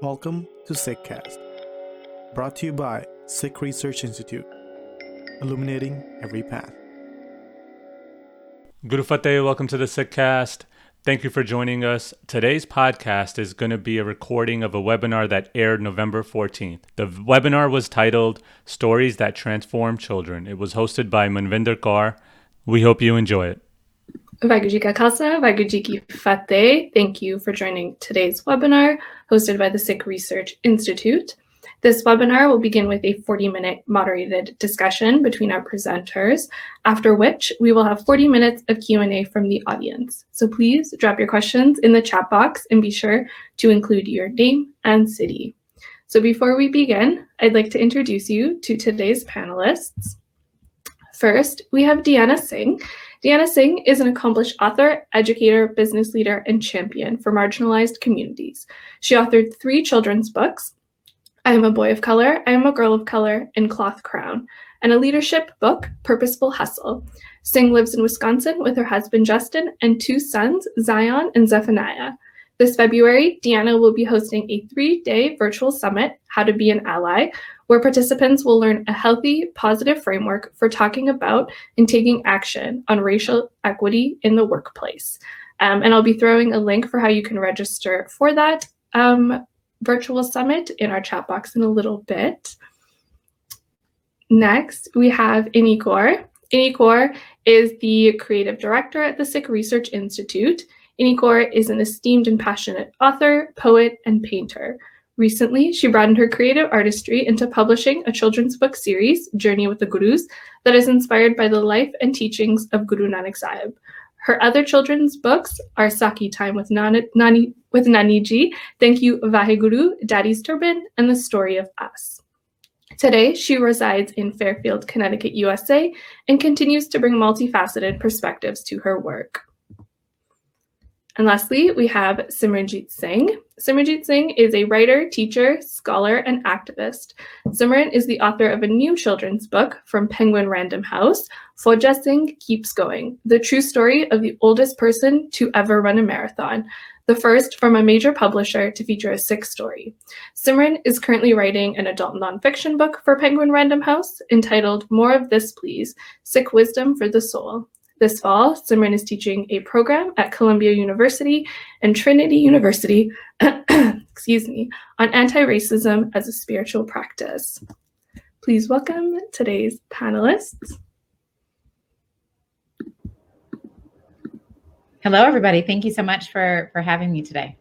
Welcome to SikhCast, brought to you by Sikh Research Institute, illuminating every path. Guru Fateh, welcome to the SikhCast. Thank you for joining us. Today's podcast is going to be a recording of a webinar that aired November 14th. The webinar was titled Stories That Transform Children. It was hosted by Manvinder Kaur. We hope you enjoy it. Vaguji Ka Khalsa, Vaguji Ki Fateh. Thank you for joining today's webinar hosted by the Sikh Research Institute. This webinar will begin with a 40-minute moderated discussion between our presenters, after which we will have 40 minutes of Q&A from the audience. So please drop your questions in the chat box and be sure to include your name and city. So before we begin, I'd like to introduce you to today's panelists. First, we have Deanna Singh. Deanna Singh is an accomplished author, educator, business leader, and champion for marginalized communities. She authored three children's books, I Am a Boy of Color, I Am a Girl of Color, and Cloth Crown, and a leadership book, Purposeful Hustle. Singh lives in Wisconsin with her husband Justin and two sons, Zion and Zephaniah. This February, Deanna will be hosting a three day virtual summit, How to Be an Ally, where participants will learn a healthy, positive framework for talking about and taking action on racial equity in the workplace. Um, and I'll be throwing a link for how you can register for that um, virtual summit in our chat box in a little bit. Next, we have Inni Kaur. Inni Kaur is the creative director at the Sikh Research Institute. Inni Kaur is an esteemed and passionate author, poet, and painter. Recently, she broadened her creative artistry into publishing a children's book series, Journey with the Gurus, that is inspired by the life and teachings of Guru Nanak Sahib. Her other children's books are Sakhi Time with Nani, Nani with Naniji, Thank You Vaheguru, Daddy's Turban, and The Story of Us. Today, she resides in Fairfield, Connecticut, USA, and continues to bring multifaceted perspectives to her work. And lastly, we have Simran Jeet Singh. Simran Jeet Singh is a writer, teacher, scholar, and activist. Simran is the author of a new children's book from Penguin Random House, Fauja Singh Keeps Going, the true story of the oldest person to ever run a marathon, the first from a major publisher to feature a Sikh story. Simran is currently writing an adult nonfiction book for Penguin Random House entitled More of This Please Sikh Wisdom for the Soul. This fall, Simran is teaching a program at Columbia University and Trinity University, excuse me, on anti-racism as a spiritual practice. Please welcome today's panelists. Hello, everybody. Thank you so much for, for having me today.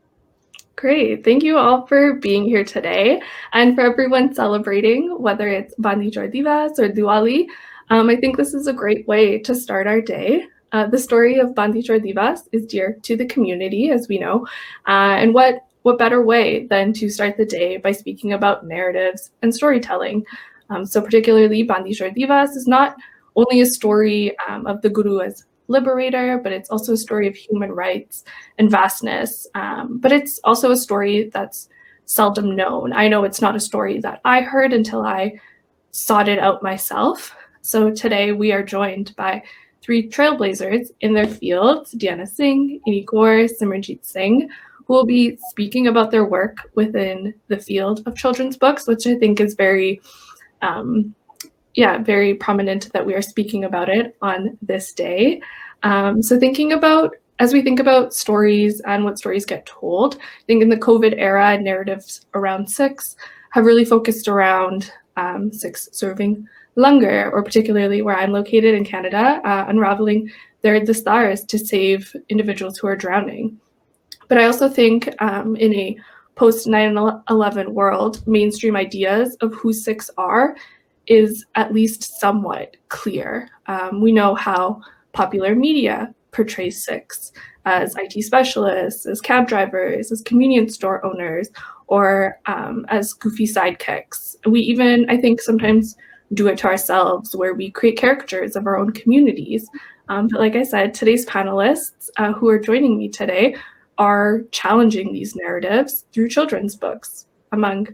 Great. Thank you all for being here today and for everyone celebrating, whether it's Bandi Chor Divas or Diwali. Um, I think this is a great way to start our day. Uh, the story of Bandi Chor Divas is dear to the community, as we know. Uh, and what, what better way than to start the day by speaking about narratives and storytelling? Um, so, particularly, Bandi Chor Divas is not only a story um, of the Guru as liberator, but it's also a story of human rights and vastness. Um, but it's also a story that's seldom known. I know it's not a story that I heard until I sought it out myself. So today we are joined by three trailblazers in their fields, Deanna Singh, Inni Kaur, Singh, who will be speaking about their work within the field of children's books, which I think is very, um, yeah, very prominent that we are speaking about it on this day. Um, so thinking about as we think about stories and what stories get told, I think in the COVID era, narratives around Sikhs have really focused around um, Sikhs serving Langar, or particularly where I'm located in Canada, uh, unraveling their dastars to save individuals who are drowning. But I also think um, in a post 9 11 world, mainstream ideas of who Sikhs are is at least somewhat clear. Um, we know how popular media portrays Sikhs as IT specialists, as cab drivers, as convenience store owners, or um, as goofy sidekicks. We even, I think, sometimes do it to ourselves, where we create caricatures of our own communities. Um, but like I said, today's panelists uh, who are joining me today are challenging these narratives through children's books, among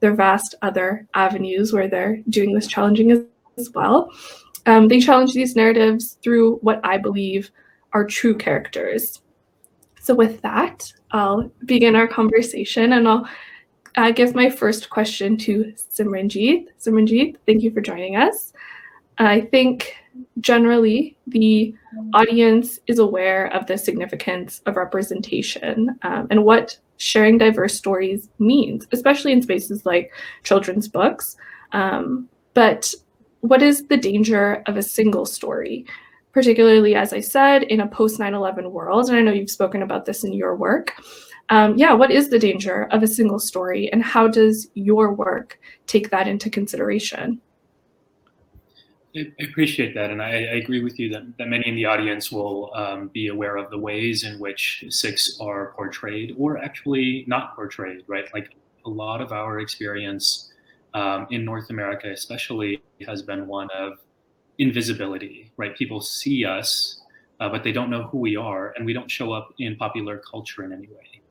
their vast other avenues where they're doing this challenging as, as well. Um, they challenge these narratives through what I believe are true characters. So, with that, I'll begin our conversation and I'll I guess my first question to Simran Jeet. Simranjeet, thank you for joining us. I think generally the audience is aware of the significance of representation um, and what sharing diverse stories means, especially in spaces like children's books. Um, but what is the danger of a single story? Particularly, as I said, in a post 9 11 world, and I know you've spoken about this in your work. Um, yeah, what is the danger of a single story, and how does your work take that into consideration? I appreciate that, and I, I, agree with you that, that many in the audience will um, be aware of the ways in which Sikhs are portrayed or actually not portrayed, right? Like a lot of our experience um, in North America, especially, has been one of invisibility, right? People see us, uh, but they don't know who we are, and we don't show up in popular culture in any way.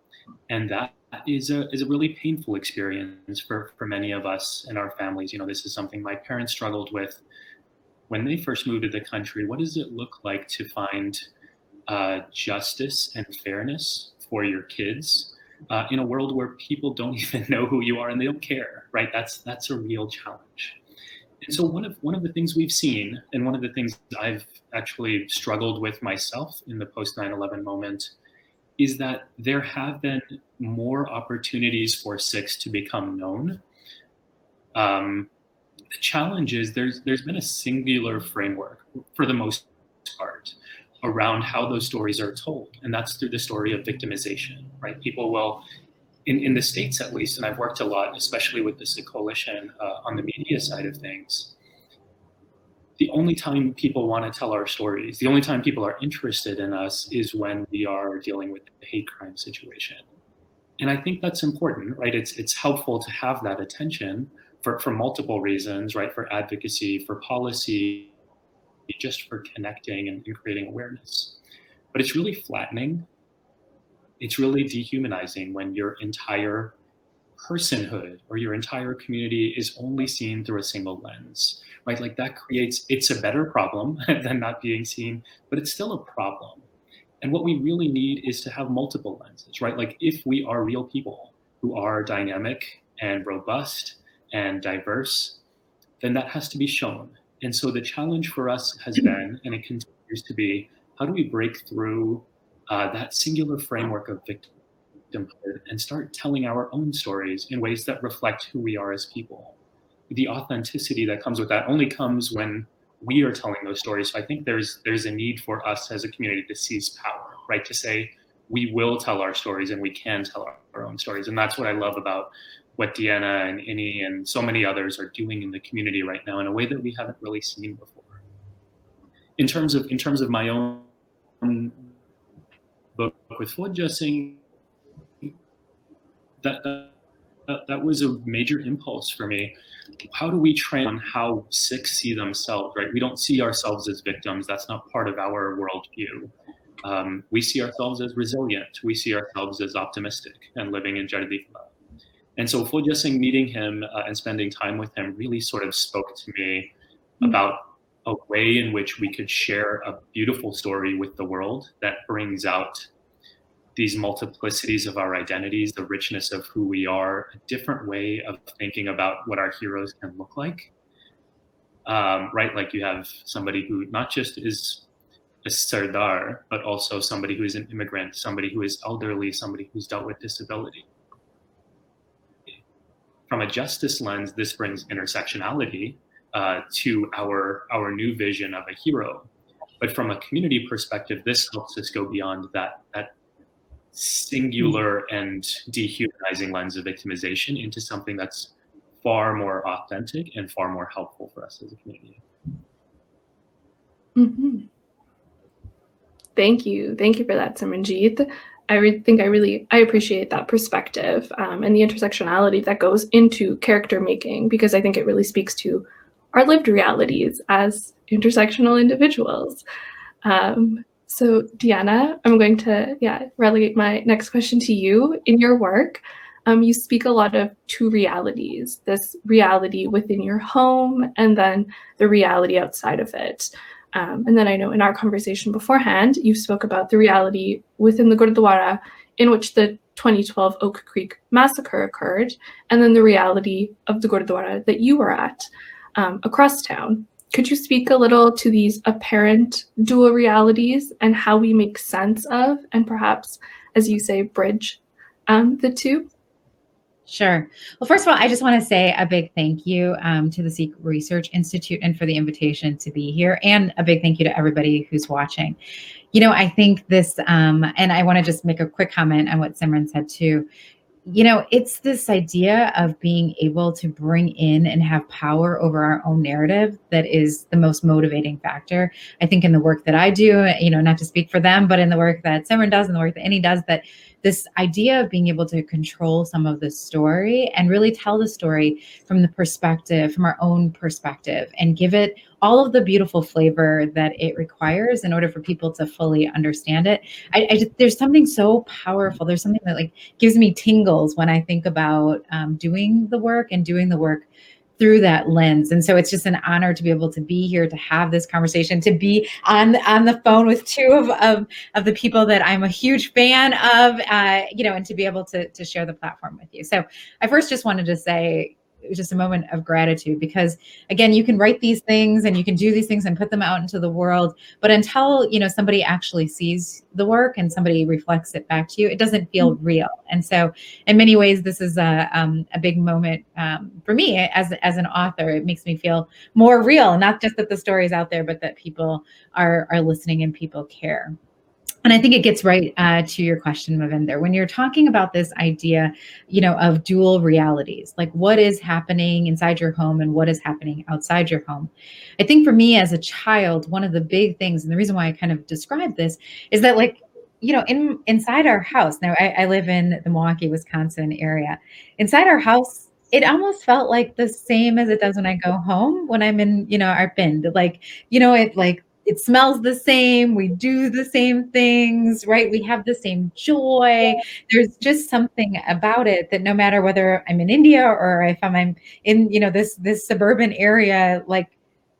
And that is a, is a really painful experience for, for many of us and our families. You know, this is something my parents struggled with when they first moved to the country, what does it look like to find uh, justice and fairness for your kids uh, in a world where people don't even know who you are and they don't care, right? That's that's a real challenge. And so one of one of the things we've seen, and one of the things I've actually struggled with myself in the post 9/11 moment, is that there have been more opportunities for Sikhs to become known. Um, the challenge is there's there's been a singular framework for the most part around how those stories are told and that's through the story of victimization right people will in, in the states at least and i've worked a lot especially with the Sikh coalition uh, on the media side of things the only time people want to tell our stories the only time people are interested in us is when we are dealing with a hate crime situation and i think that's important right it's it's helpful to have that attention for, for multiple reasons, right? For advocacy, for policy, just for connecting and, and creating awareness. But it's really flattening. It's really dehumanizing when your entire personhood or your entire community is only seen through a single lens, right? Like that creates, it's a better problem than not being seen, but it's still a problem. And what we really need is to have multiple lenses, right? Like if we are real people who are dynamic and robust and diverse, then that has to be shown. And so the challenge for us has mm-hmm. been, and it continues to be, how do we break through uh, that singular framework of victimhood and start telling our own stories in ways that reflect who we are as people? The authenticity that comes with that only comes when we are telling those stories. So I think there's there's a need for us as a community to seize power, right? To say we will tell our stories and we can tell our, our own stories, and that's what I love about what Deanna and Inni and so many others are doing in the community right now in a way that we haven't really seen before. In terms of in terms of my own book with Fauja Singh, that, that that was a major impulse for me. How do we train on how Sikhs see themselves? Right, we don't see ourselves as victims. That's not part of our worldview. Um, we see ourselves as resilient. We see ourselves as optimistic and living in Chardi Kala. And so Singh meeting him uh, and spending time with him really sort of spoke to me mm-hmm. about a way in which we could share a beautiful story with the world that brings out these multiplicities of our identities, the richness of who we are, a different way of thinking about what our heroes can look like. Um, right? Like you have somebody who not just is a sardar, but also somebody who is an immigrant, somebody who is elderly, somebody who's dealt with disability from a justice lens, this brings intersectionality uh, to our our new vision of a hero. But from a community perspective, this helps us go beyond that that singular and dehumanizing lens of victimization into something that's far more authentic and far more helpful for us as a community. Mm-hmm. Thank you. Thank you for that, Simran Jeet. I re- think I really I appreciate that perspective um, and the intersectionality that goes into character making because I think it really speaks to our lived realities as intersectional individuals. Um, so Deanna, I'm going to yeah relegate my next question to you. In your work, um, you speak a lot of two realities: this reality within your home, and then the reality outside of it. Um, and then I know in our conversation beforehand, you spoke about the reality within the Gurdwara in which the 2012 Oak Creek massacre occurred, and then the reality of the Gurdwara that you were at um, across town. Could you speak a little to these apparent dual realities and how we make sense of, and perhaps, as you say, bridge um, the two? Sure. Well, first of all, I just want to say a big thank you um, to the Sikh Research Institute and for the invitation to be here, and a big thank you to everybody who's watching. You know, I think this, um, and I want to just make a quick comment on what Simran said too. You know, it's this idea of being able to bring in and have power over our own narrative that is the most motivating factor. I think in the work that I do, you know, not to speak for them, but in the work that Simran does and the work that Inni does, that this idea of being able to control some of the story and really tell the story from the perspective, from our own perspective, and give it all of the beautiful flavor that it requires in order for people to fully understand it. I, I just, there's something so powerful. There's something that like gives me tingles when I think about um, doing the work and doing the work through that lens. And so it's just an honor to be able to be here to have this conversation, to be on on the phone with two of of, of the people that I'm a huge fan of, uh, you know, and to be able to to share the platform with you. So I first just wanted to say, just a moment of gratitude because again you can write these things and you can do these things and put them out into the world but until you know somebody actually sees the work and somebody reflects it back to you it doesn't feel mm-hmm. real. And so in many ways this is a, um, a big moment um, for me as, as an author. It makes me feel more real not just that the story is out there but that people are are listening and people care and I think it gets right uh, to your question, Manvinder. When you're talking about this idea, you know, of dual realities, like what is happening inside your home and what is happening outside your home, I think for me as a child, one of the big things, and the reason why I kind of describe this, is that like you know, in inside our house. Now, I, I live in the Milwaukee, Wisconsin area. Inside our house, it almost felt like the same as it does when I go home when I'm in, you know, our bin. Like, you know, it like it smells the same we do the same things right? We have the same joy. There's just something about it that no matter whether i'm in india or if i'm in you know this this suburban area like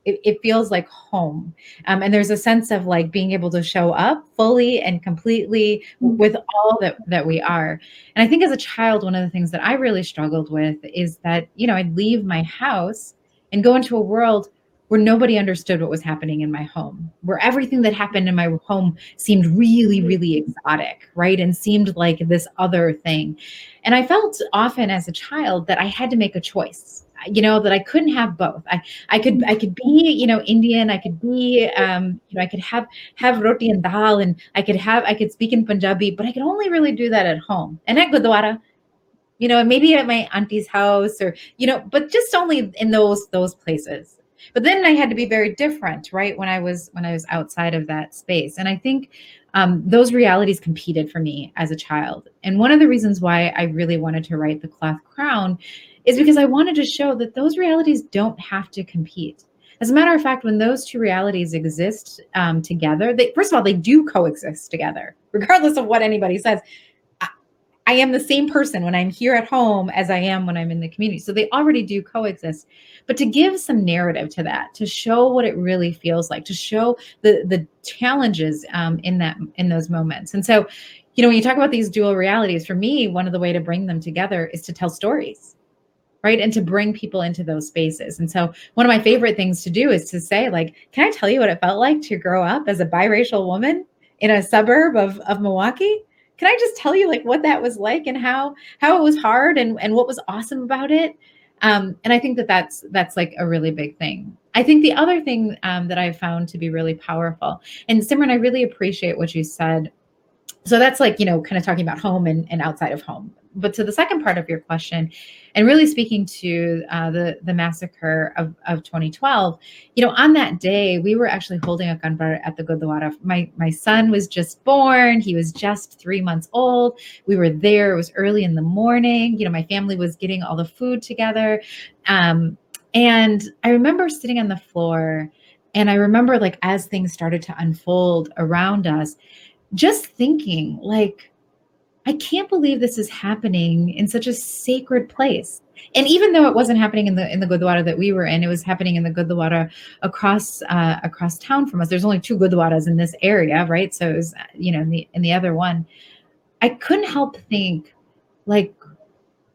it, it feels like home. Um, and there's a sense of like being able to show up fully and completely mm. with all that that we are. And i think as a child one of the things that i really struggled with is that you know i'd leave my house and go into a world where nobody understood what was happening in my home, where everything that happened in my home seemed really, really exotic, right? And seemed like this other thing. And I felt often as a child that I had to make a choice you know that i couldn't have both i i could i could be you know indian i could be um you know i could have have roti and dal and i could have i could speak in punjabi but i could only really do that at home and at gurdwara you know maybe at my auntie's house or you know but just only in those those places but then i had to be very different right when i was when i was outside of that space. And i think um, those realities competed for me as a child. And one of the reasons why i really wanted to write the cloth crown is because i wanted to show that those realities don't have to compete. As a matter of fact when those two realities exist um, together they first of all they do coexist together regardless of what anybody says I am the same person when I'm here at home as I am when I'm in the community. So they already do coexist. But to give some narrative to that, to show what it really feels like, to show the the challenges um, in that in those moments. And so, you know, when you talk about these dual realities, for me, one of the way to bring them together is to tell stories right and to bring people into those spaces and so one of my favorite things to do is to say like can i tell you what it felt like to grow up as a biracial woman in a suburb of, of milwaukee can I just tell you like what that was like and how how it was hard and and what was awesome about it? Um, and I think that that's that's like a really big thing. I think the other thing um, that I found to be really powerful, and Simran, I really appreciate what you said. So that's like you know, kind of talking about home and, and outside of home but to the second part of your question, and really speaking to uh, the the massacre of, of 2012, you know, on that day we were actually holding a kanbar at the Gurdwara. My my son was just born; he was just three months old. We were there; it was early in the morning. You know, my family was getting all the food together, um, and I remember sitting on the floor, and I remember like as things started to unfold around us, just thinking like I can't believe this is happening in such a sacred place. And even though it wasn't happening in the in the Gurdwara that we were in, it was happening in the Gurdwara across uh, across town from us. There's only two Gurdwaras in this area, right? So it was, you know, in the in the other one, I couldn't help think, like,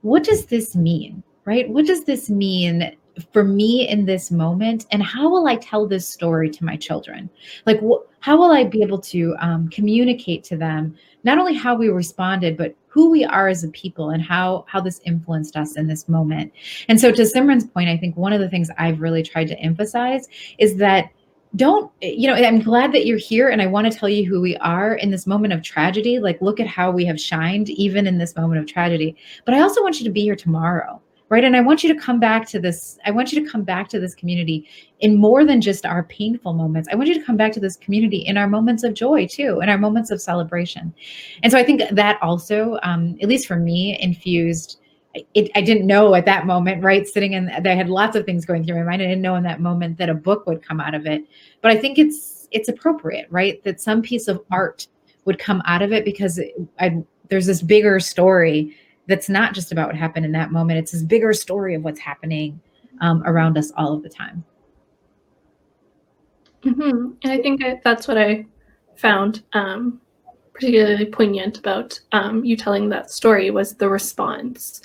what does this mean? Right? What does this mean for me in this moment? And how will I tell this story to my children? Like, wh- how will I be able to um, communicate to them not only how we responded, but who we are as a people and how how this influenced us in this moment. And so to Simran's point, I think one of the things I've really tried to emphasize is that don't you know i'm glad that you're here and i want to tell you who we are in this moment of tragedy. Like look at how we have shined even in this moment of tragedy. But i also want you to be here tomorrow right and i want you to come back to this i want you to come back to this community in more than just our painful moments i want you to come back to this community in our moments of joy too in our moments of celebration and so i think that also um, at least for me infused it, I didn't know at that moment, right? Sitting in, I had lots of things going through my mind. I didn't know in that moment that a book would come out of it. But I think it's it's appropriate, right? That some piece of art would come out of it because I, there's this bigger story that's not just about what happened in that moment. It's this bigger story of what's happening um, around us all of the time. Mm-hmm. And I think I, that's what I found um, particularly poignant about um, you telling that story was the response.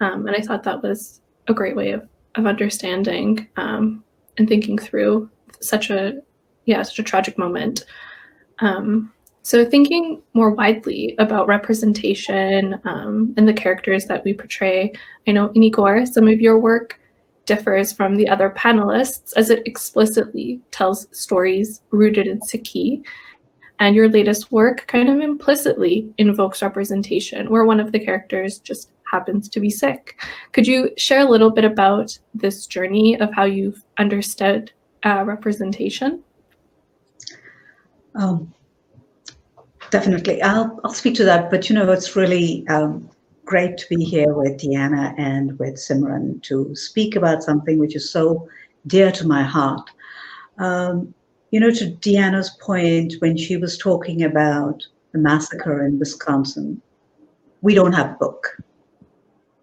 Um, and I thought that was a great way of, of understanding um, and thinking through such a yeah such a tragic moment. Um, so thinking more widely about representation um, and the characters that we portray, I know in Igor, some of your work differs from the other panelists as it explicitly tells stories rooted in Sikhi. And your latest work kind of implicitly invokes representation, where one of the characters just happens to be Sikh. Could you share a little bit about this journey of how you've understood uh, representation? Um, definitely, I'll I'll speak to that. But you know, it's really um, great to be here with Deanna and with Simran to speak about something which is so dear to my heart. Um, you know, to Deanna's point when she was talking about the massacre in Wisconsin, we don't have a book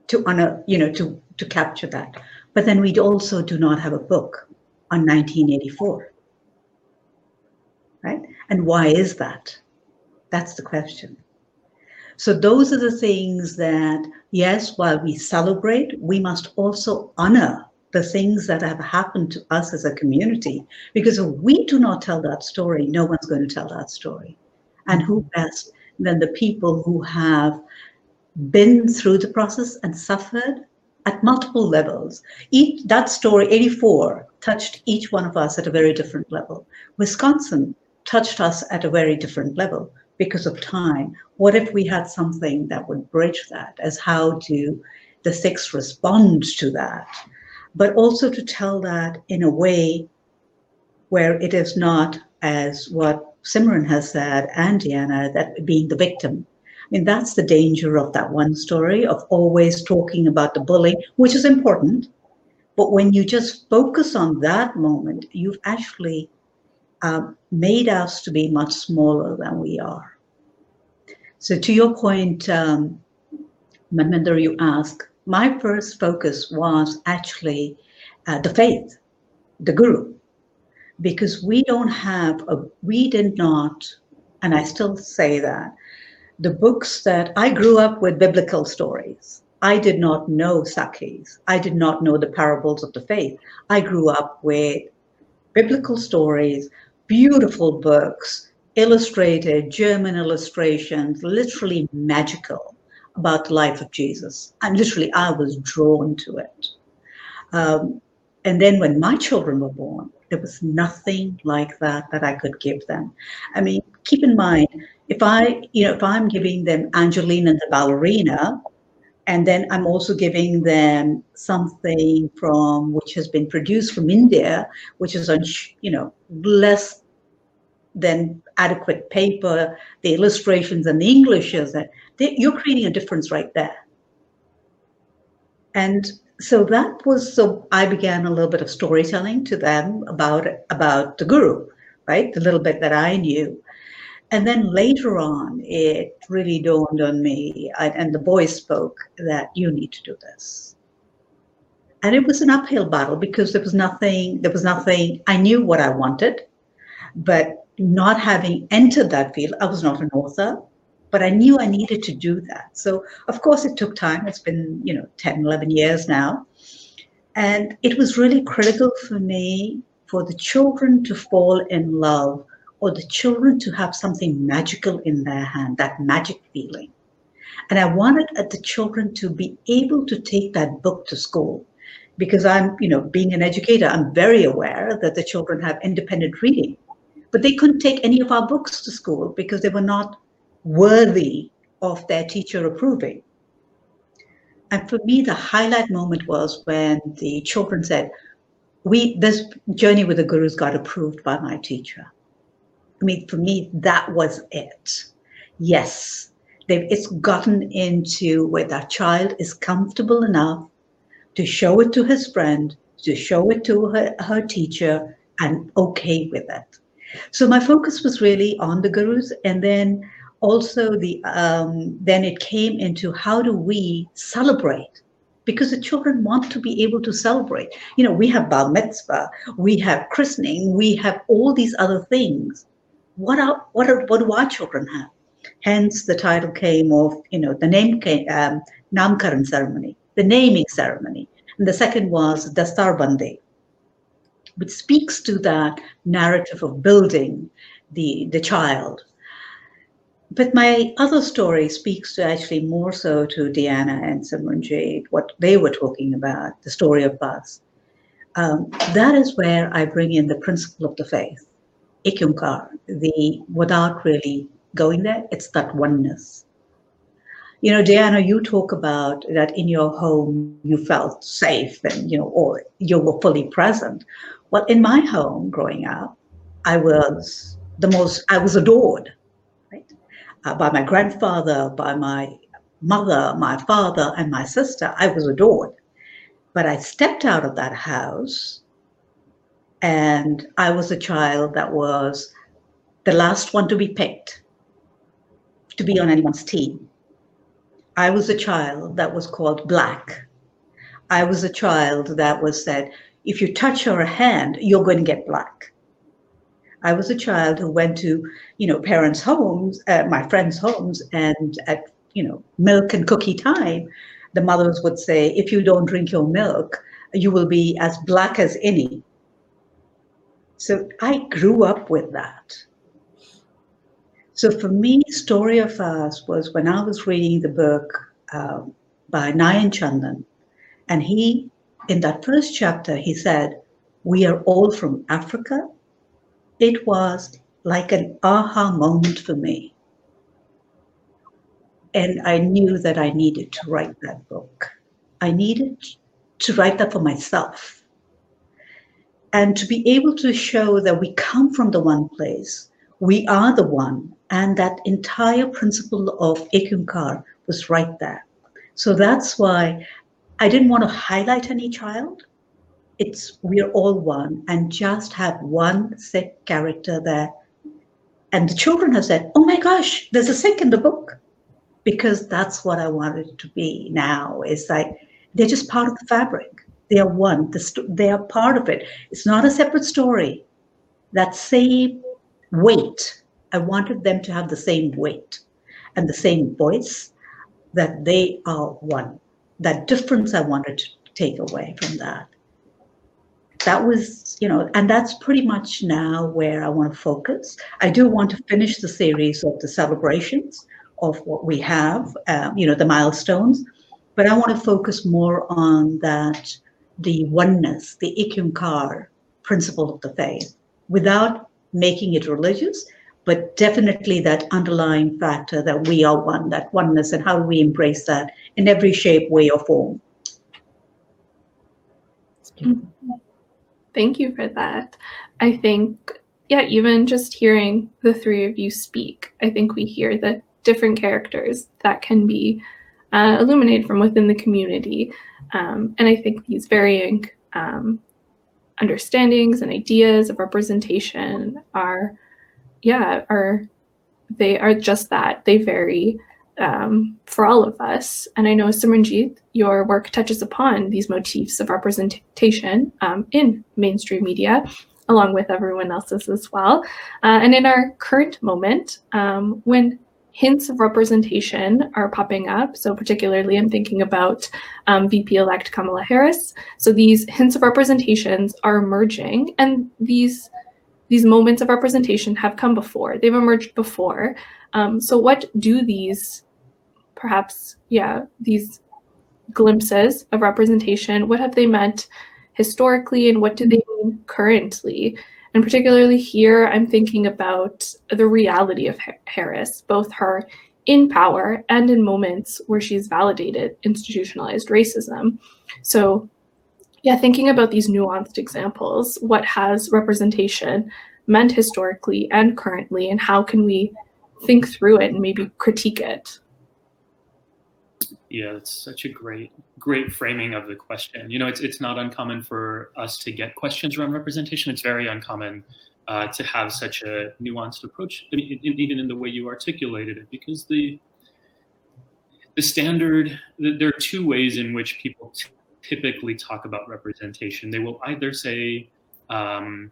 to honor, you know, to, to capture that. But then we also do not have a book on 1984. Right? And why is that? That's the question. So those are the things that, yes, while we celebrate, we must also honor the things that have happened to us as a community. Because if we do not tell that story, no one's going to tell that story. And who best than the people who have been through the process and suffered at multiple levels. Each that story, 84, touched each one of us at a very different level. Wisconsin touched us at a very different level because of time. What if we had something that would bridge that as how do the Sikhs respond to that? But also to tell that in a way where it is not as what Simran has said and Deanna, that being the victim, I mean, that's the danger of that one story of always talking about the bully, which is important. But when you just focus on that moment, you've actually uh, made us to be much smaller than we are. So, to your point, um, you ask, my first focus was actually uh, the faith, the guru, because we don't have a, we did not, and I still say that, the books that I grew up with biblical stories. I did not know Sakhis. I did not know the parables of the faith. I grew up with biblical stories, beautiful books, illustrated, German illustrations, literally magical about the life of Jesus. And literally, I was drawn to it. Um, and then when my children were born, there was nothing like that that I could give them. I mean, keep in mind, if I, you know, if I'm giving them Angelina the ballerina, and then I'm also giving them something from which has been produced from India, which is on, you know, less than adequate paper, the illustrations and the English is that you're creating a difference right there. And so that was so I began a little bit of storytelling to them about about the guru, right? The little bit that I knew. And then later on, it really dawned on me, and the boy spoke that you need to do this. And it was an uphill battle because there was nothing, there was nothing, I knew what I wanted, but not having entered that field, I was not an author. but I knew I needed to do that. So, of course, it took time. It's been, you know, 10, 11 years now. And it was really critical for me for the children to fall in love or the children to have something magical in their hand, that magic feeling. And I wanted the children to be able to take that book to school because I'm, you know, being an educator, I'm very aware that the children have independent reading. But they couldn't take any of our books to school because they were not worthy of their teacher approving. And for me, the highlight moment was when the children said, we this journey with the gurus got approved by my teacher. I mean, for me, that was it. Yes, it's gotten into where that child is comfortable enough to show it to his friend, to show it to her, her teacher, and okay with it. So my focus was really on the gurus, and then also the um, then it came into how do we celebrate because the children want to be able to celebrate. You know, we have bar mitzvah, we have christening, we have all these other things. What are what are what do our children have? Hence, the title came of you know the name came um, namkaran ceremony, the naming ceremony, and the second was dastar bandi, which speaks to that narrative of building the the child but my other story speaks to actually more so to Deanna and Simran Jeet, what they were talking about, the story of Buzz. Um, that is where I bring in the principle of the faith, ek the without really going there, it's that oneness. You know, Deanna, you talk about that in your home you felt safe and, you know, or you were fully present. Well, in my home growing up, I was the most, I was adored uh, by my grandfather, by my mother, my father, and my sister. I was adored. But I stepped out of that house and I was a child that was the last one to be picked to be on anyone's team. I was a child that was called black. I was a child that was said, if you touch her hand, you're going to get black. I was a child who went to, you know, parents' homes, uh, my friends' homes, and at, you know, milk and cookie time, the mothers would say, if you don't drink your milk, you will be as black as any. So I grew up with that. So for me, Story of Us was when I was reading the book uh, by Nayan Chanda, and he, in that first chapter, he said, we are all from Africa it was like an aha moment for me. And I knew that I needed to write that book. I needed to write that for myself. And to be able to show that we come from the one place, we are the one, and that entire principle of ek was right there. So that's why I didn't want to highlight any child it's we're all one and just have one Sikh character there. And the children have said, oh my gosh, there's a Sikh in the book. Because that's what I wanted to be now. It's like they're just part of the fabric. They are one. They are part of it. It's not a separate story. That same weight, I wanted them to have the same weight and the same voice that they are one. That difference I wanted to take away from that that was, you know, and that's pretty much now where I want to focus. I do want to finish the series of the celebrations of what we have, um, you know, the milestones, but I want to focus more on that, the oneness, the ek onkar principle of the faith, without making it religious, but definitely that underlying factor that we are one, that oneness, and how we embrace that in every shape, way, or form. Thank you for that. I think, yeah, even just hearing the three of you speak, I think we hear the different characters that can be uh, from within the community. Um, and I think these varying um, understandings and ideas of representation are, yeah, are they are just that. They vary um, for all of us. And I know, Simran Jeet, your work touches upon these motifs of representation um, in mainstream media, along with everyone else's as well. Uh, and in our current moment, um, when hints of representation are popping up. So, particularly, I'm thinking about um, VP elect Kamala Harris. So, these hints of representations are emerging, and these these moments of representation have come before. They've emerged before. Um, so, what do these, perhaps, yeah, these glimpses of representation, what have they meant historically, and what do they mean currently? And particularly here, I'm thinking about the reality of Harris, both her in power and in moments where she's validated institutionalized racism. So, yeah, thinking about these nuanced examples, what has representation meant historically and currently, and how can we think through it and maybe critique it? Yeah, it's such a great, great framing of the question. You know, it's it's not uncommon for us to get questions around representation. It's very uncommon uh, to have such a nuanced approach, I mean, even in the way you articulated it, because the the standard there are two ways in which people t- typically talk about representation. They will either say um,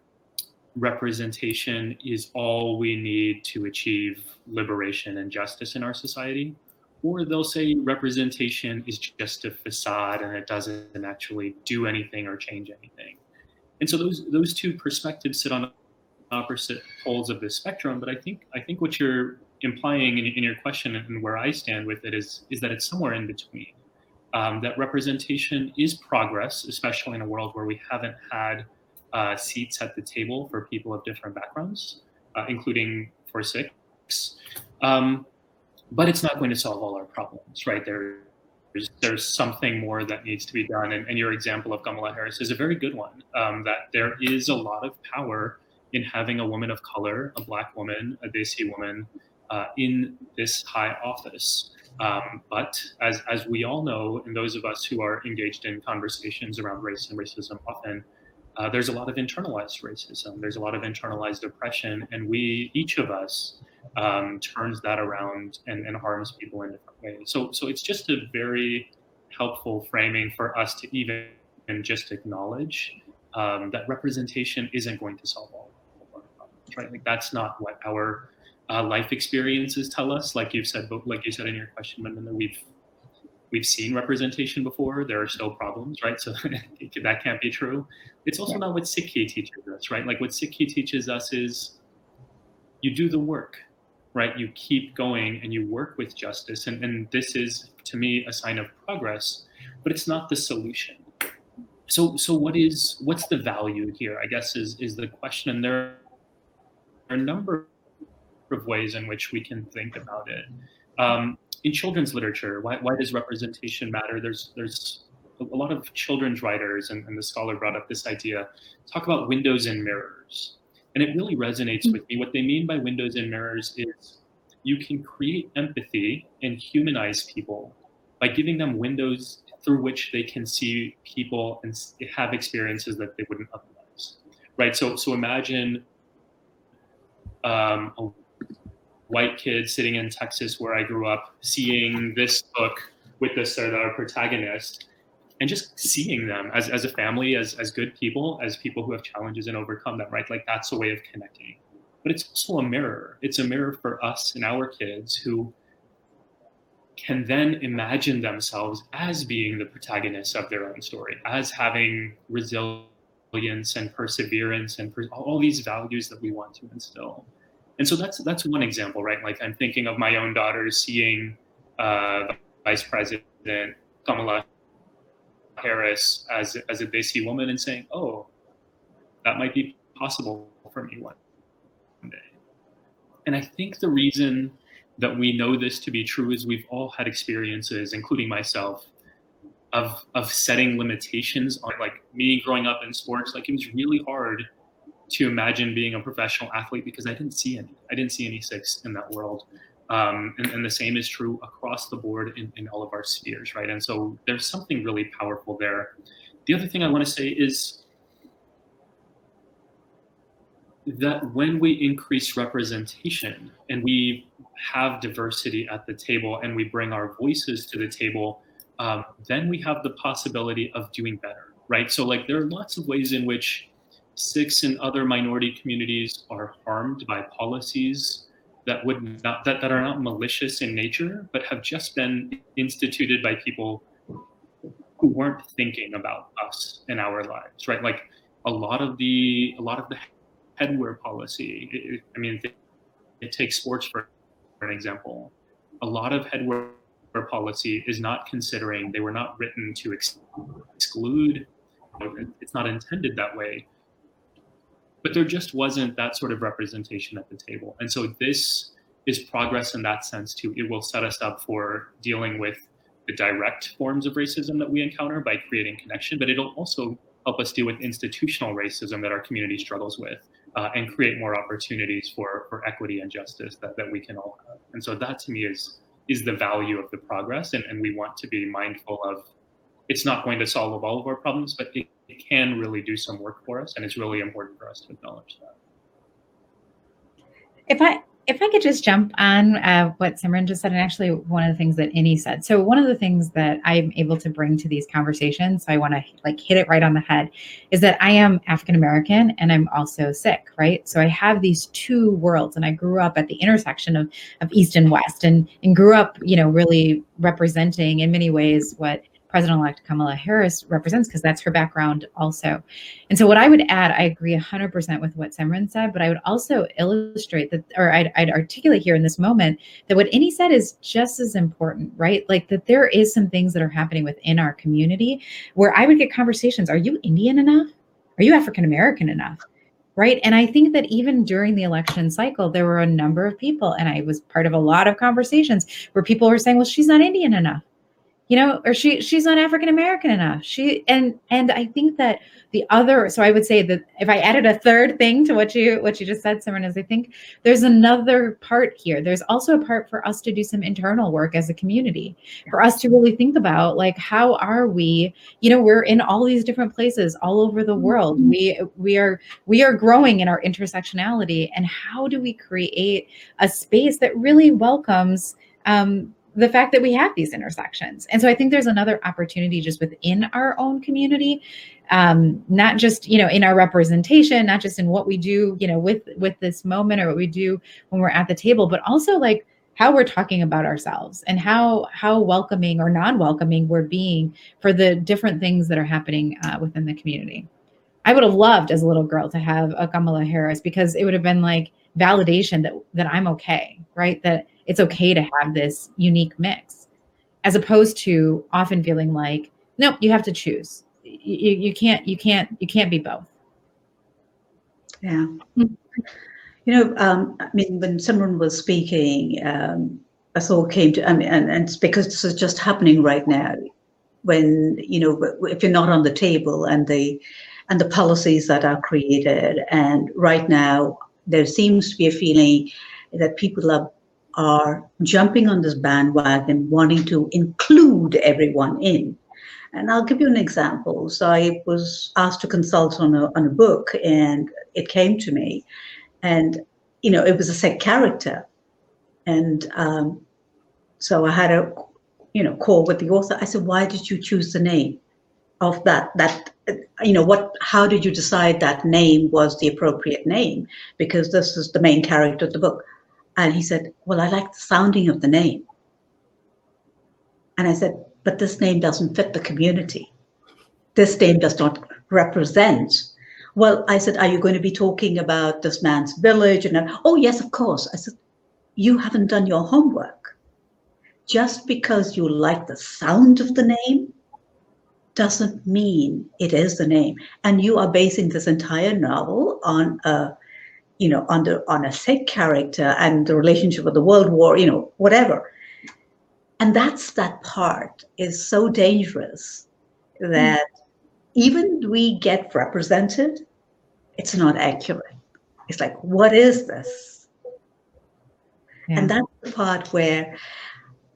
representation is all we need to achieve liberation and justice in our society or they'll say representation is just a facade and it doesn't actually do anything or change anything. And so those those two perspectives sit on opposite poles of the spectrum. But I think I think what you're implying in, in your question and where I stand with it is is that it's somewhere in between. Um, that representation is progress, especially in a world where we haven't had uh, seats at the table for people of different backgrounds, uh, including for Sikhs. Um, but it's not going to solve all our problems, right? There's there's something more that needs to be done, and, and your example of Kamala Harris is a very good one. Um, that there is a lot of power in having a woman of color, a black woman, a Desi woman, uh, in this high office. Um, but as as we all know, and those of us who are engaged in conversations around race and racism often. Uh, there's a lot of internalized racism. There's a lot of internalized oppression, and we, each of us, um, turns that around and, and harms people in different ways. So, so it's just a very helpful framing for us to even just acknowledge um, that representation isn't going to solve all of our problems, right? Like that's not what our uh, life experiences tell us. Like you've said, like you said in your question, Manvinder, we've we've seen representation before. There are still problems, right? So that can't be true. It's also yeah. not what Sikhi teaches us, right? Like what Sikhi teaches us is you do the work, right? You keep going and you work with justice. And, and this is, to me, a sign of progress, but it's not the solution. So, so what is what's the value here? I guess is is the question. And there are a number of ways in which we can think about it. Um, in children's literature, why, why does representation matter? There's there's a lot of children's writers, and, and the scholar brought up this idea, talk about windows and mirrors. And it really resonates mm. with me. What they mean by windows and mirrors is you can create empathy and humanize people by giving them windows through which they can see people and have experiences that they wouldn't otherwise. Right. So so imagine um, a white kid sitting in Texas where I grew up, seeing this book with the Sardar protagonist and just seeing them as, as a family, as, as good people, as people who have challenges and overcome them, right? Like that's a way of connecting. But it's also a mirror. It's a mirror for us and our kids who can then imagine themselves as being the protagonists of their own story, as having resilience and perseverance and all these values that we want to instill. And so that's that's one example, right? Like I'm thinking of my own daughters seeing uh, Vice President Kamala Harris as as a Desi woman and saying, "Oh, that might be possible for me one day." And I think the reason that we know this to be true is we've all had experiences, including myself, of of setting limitations on like me growing up in sports. Like it was really hard to imagine being a professional athlete because I didn't see any. I didn't see any Sikhs in that world. Um, and, and, the same is true across the board in, in all of our spheres, right? And so there's something really powerful there. The other thing I want to say is that when we increase representation and we have diversity at the table and we bring our voices to the table, um, then we have the possibility of doing better, right? So, like, there are lots of ways in which Sikhs and other minority communities are harmed by policies that would not that, that are not malicious in nature, but have just been instituted by people who weren't thinking about us and our lives, right? Like a lot of the a lot of the headwear policy. It, I mean, it, it takes sports for, for an example. A lot of headwear policy is not considering they were not written to ex- exclude. It's not intended that way. But there just wasn't that sort of representation at the table. And so this is progress in that sense too. It will set us up for dealing with the direct forms of racism that we encounter by creating connection, but it'll also help us deal with institutional racism that our community struggles with uh, and create more opportunities for, for equity and justice that, that we can all have. And so that to me is is the value of the progress. And, and we want to be mindful of it's not going to solve all of our problems, but it, it can really do some work for us. And it's really important for us to acknowledge that. If I if I could just jump on uh, what Simran just said, and actually one of the things that Inni said. So one of the things that I'm able to bring to these conversations, so I want to like hit it right on the head, is that I am African American and I'm also Sikh, right? So I have these two worlds, and I grew up at the intersection of of East and West, and and grew up, you know, really representing in many ways what President elect Kamala Harris represents, because that's her background also. And so, what I would add, I agree 100% with what Simran said, but I would also illustrate that, or I'd, I'd, articulate here in this moment that what Inni said is just as important, right? Like that there is some things that are happening within our community where I would get conversations Are you Indian enough? Are you African American enough? right and i think that even during the election cycle there were a number of people and i was part of a lot of conversations where people were saying well she's not indian enough you know or she she's not african american enough. She and and i think that the other so i would say that if i added a third thing to what you what you just said simran is i think there's another part here. There's also a part for us to do some internal work as a community for us to really think about like how are we you know we're in all these different places all over the world. Mm-hmm. we we are we are growing in our intersectionality and how do we create a space that really welcomes um, the fact that we have these intersections. And so I think there's another opportunity just within our own community, um, not just you know in our representation, not just in what we do, you know, with with this moment or what we do when we're at the table, but also like how we're talking about ourselves and how how welcoming or non-welcoming we're being for the different things that are happening uh, within the community. I would have loved as a little girl to have a Kamala Harris because it would have been like validation that that I'm okay, right? That it's okay to have this unique mix as opposed to often feeling like no you have to choose. You, you can't you can't you can't be both. Yeah. You know um, i mean when someone was speaking um, a thought came to I mean, and, and because this is just happening right now when you know if you're not on the table and the and the policies that are created and right now there seems to be a feeling that people are are jumping on this bandwagon, wanting to include everyone in. And I'll give you an example. So I was asked to consult on a, on a book, and it came to me. And, you know, it was a set character. And um, so I had a, you know, call with the author. I said, why did you choose the name of that? That, you know, what, how did you decide that name was the appropriate name? Because this is the main character of the book. And he said, Well, I like the sounding of the name. And I said, But this name doesn't fit the community. This name does not represent. Well, I said, Are you going to be talking about this man's village? And oh, yes, of course. I said, You haven't done your homework. Just because you like the sound of the name doesn't mean it is the name. And you are basing this entire novel on a you know, on the on a Sikh character and the relationship with the World War, you know, whatever. And that's that part is so dangerous that mm. even we get represented, it's not accurate. It's like, what is this? Yeah. And that's the part where,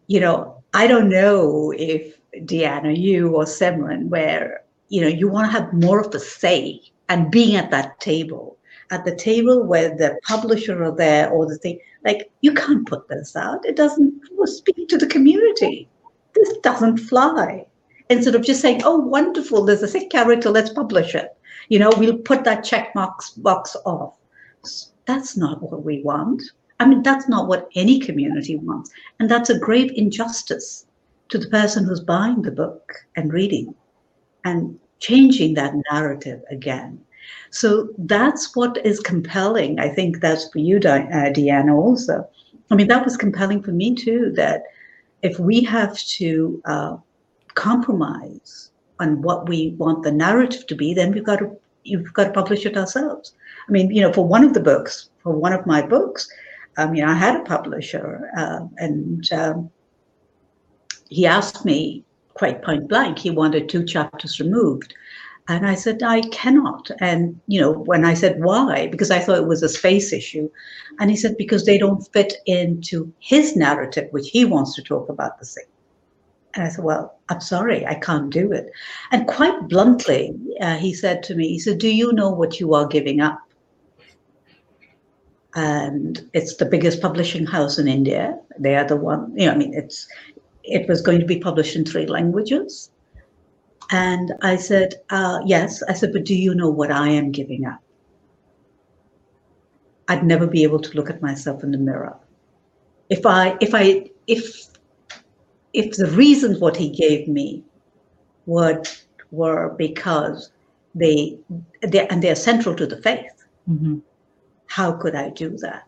you know, I don't know if Deanna, you or Simran, where, you know, you want to have more of a say and being at that table at the table where the publisher are there or the thing like you can't put this out. It doesn't speak to the community. This doesn't fly. Instead of just saying oh wonderful there's a Sikh character let's publish it you know we'll put that check box box off. That's not what we want. I mean, that's not what any community wants. And that's a grave injustice to the person who's buying the book and reading and changing that narrative again. So that's what is compelling. I think that's for you, Di- uh, Deanna, also. I mean, that was compelling for me too, that if we have to uh, compromise on what we want the narrative to be, then we've got to you've got to publish it ourselves. I mean, you know, for one of the books, for one of my books, I mean, I had a publisher, uh, and um, he asked me quite point blank. He wanted two chapters removed, and I said I cannot. And you know, when I said why, because I thought it was a space issue, and he said because they don't fit into his narrative, which he wants to talk about the same. And I said, Well, I'm sorry, I can't do it. And quite bluntly, uh, he said to me, He said, Do you know what you are giving up? And it's the biggest publishing house in India. They are the one, you know, I mean, it's it was going to be published in three languages. And I said, uh, Yes. I said, But do you know what I am giving up? I'd never be able to look at myself in the mirror. If I, if I, if if the reasons what he gave me were were because they, they and they're central to the faith Mm-hmm. how could i do that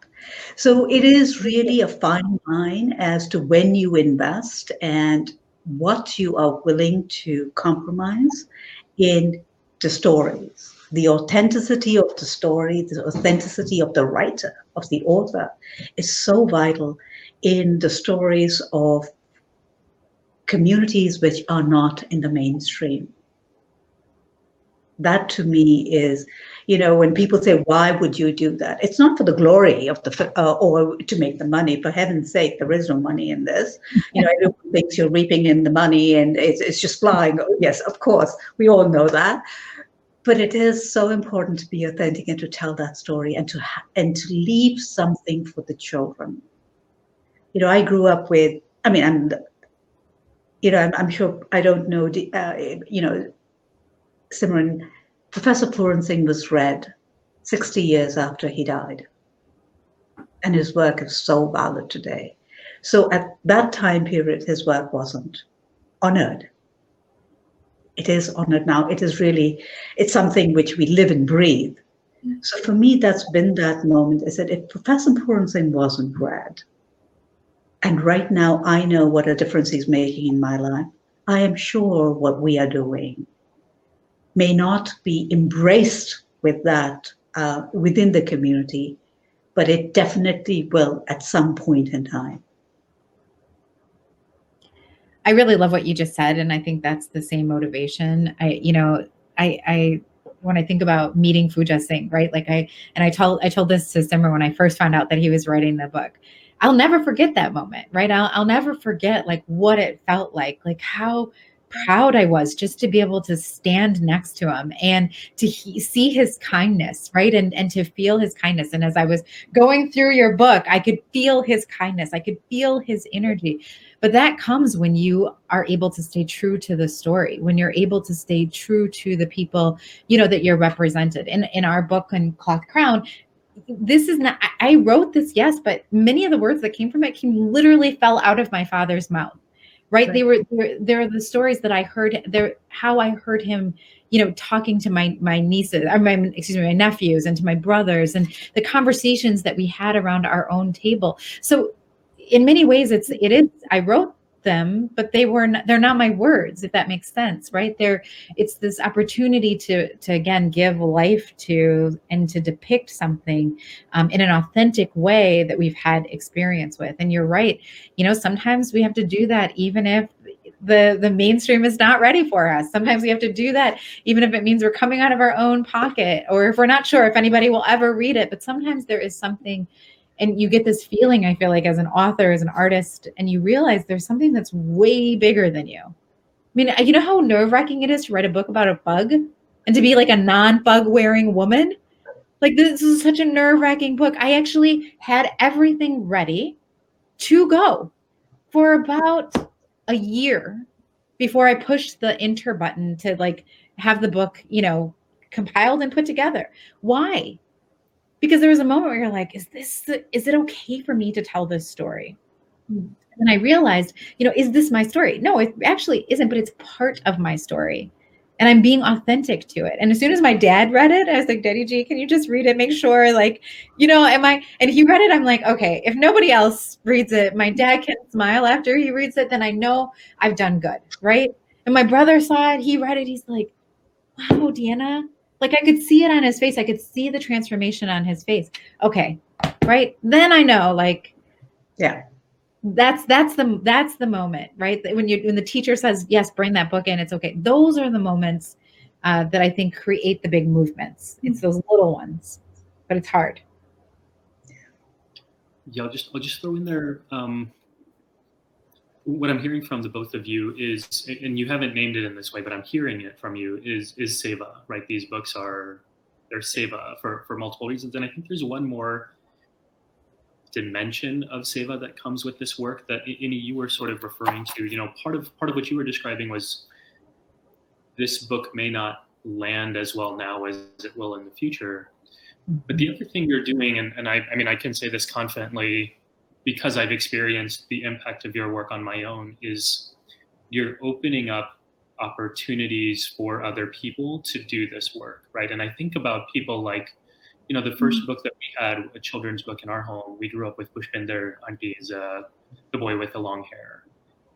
so it is really a fine line as to when you invest and what you are willing to compromise in the stories the authenticity of the story the authenticity of the writer of the author is so vital in the stories of communities which are not in the mainstream. That to me is, you know, when people say, why would you do that? It's not for the glory of the, uh, or to make the money. For heaven's sake, there is no money in this. You know, everyone thinks you're reaping in the money and it's, it's just flying. Oh, yes, of course, we all know that. But it is so important to be authentic and to tell that story and to and to leave something for the children. You know, I grew up with. I mean, I'm you know, I'm, I'm sure I don't know, uh, you know, Simran, Professor Puran Singh was read 60 years after he died. And his work is so valid today. So at that time period, his work wasn't honored. It is honored now. It is really, it's something which we live and breathe. So for me, that's been that moment is that if Professor Puran Singh wasn't read, and right now, I know what a difference he's making in my life. I am sure what we are doing may not be embraced with that uh, within the community, but it definitely will at some point in time. I really love what you just said, and I think that's the same motivation. I, you know, I, I when I think about meeting Fauja Singh, right? Like I and I told I told this to Simran when I first found out that he was writing the book. I'll never forget that moment, right? I'll, I'll never forget like what it felt like, like how proud I was just to be able to stand next to him and to he, see his kindness, right? And and to feel his kindness. And as I was going through your book, I could feel his kindness. I could feel his energy. But that comes when you are able to stay true to the story, when you're able to stay true to the people, you know, that you're represented. In in our book and Cloth Crown, this is not i wrote this yes but many of the words that came from it came literally fell out of my father's mouth right, right. they were there are the stories that i heard there how i heard him you know talking to my my nieces or my excuse me my nephews and to my brothers and the conversations that we had around our own table so in many ways it's it is i wrote them but they were not, they're not my words if that makes sense right? There it's this opportunity to to again give life to and to depict something um, in an authentic way that we've had experience with. And you're right you know sometimes we have to do that even if the the mainstream is not ready for us. Sometimes we have to do that even if it means we're coming out of our own pocket or if we're not sure if anybody will ever read it but sometimes there is something and you get this feeling i feel like as an author as an artist and you realize there's something that's way bigger than you. I mean you know how nerve-wracking it is to write a book about a bug and to be like a non-bug wearing woman? Like this is such a nerve-wracking book. I actually had everything ready to go for about a year before i pushed the enter button to like have the book you know compiled and put together. Why because there was a moment where you're like, is this the, is it okay for me to tell this story? Hmm. And I realized, you know, is this my story? No, it actually isn't, but it's part of my story. And I'm being authentic to it. And as soon as my dad read it, I was like, Daddy Ji, can you just read it? Make sure, like, you know, am I? And he read it. I'm like, okay, if nobody else reads it, my dad can smile after he reads it, then I know I've done good. Right. And my brother saw it. He read it. He's like, wow, Deanna, like I could see it on his face. I could see the transformation on his face. Okay. Right. Then I know, like, yeah that's that's the that's the moment right when you when the teacher says yes bring that book in it's okay those are the moments uh, that i think create the big movements it's those little ones but it's hard yeah i'll just i'll just throw in there um, what i'm hearing from the both of you is and you haven't named it in this way but i'm hearing it from you is is seva right these books are they're seva for for multiple reasons and i think there's one more dimension of seva that comes with this work that Inni you were sort of referring to. You know, part of part of what you were describing was this book may not land as well now as it will in the future. But the mm-hmm. other thing you're doing, and, and I, I mean, I can say this confidently because I've experienced the impact of your work on my own, is you're opening up opportunities for other people to do this work, right? And I think about people like you know, the 1st mm-hmm. book that we had, a children's book in our home, we grew up with Pushpinder Auntie's uh, The Boy with the Long Hair.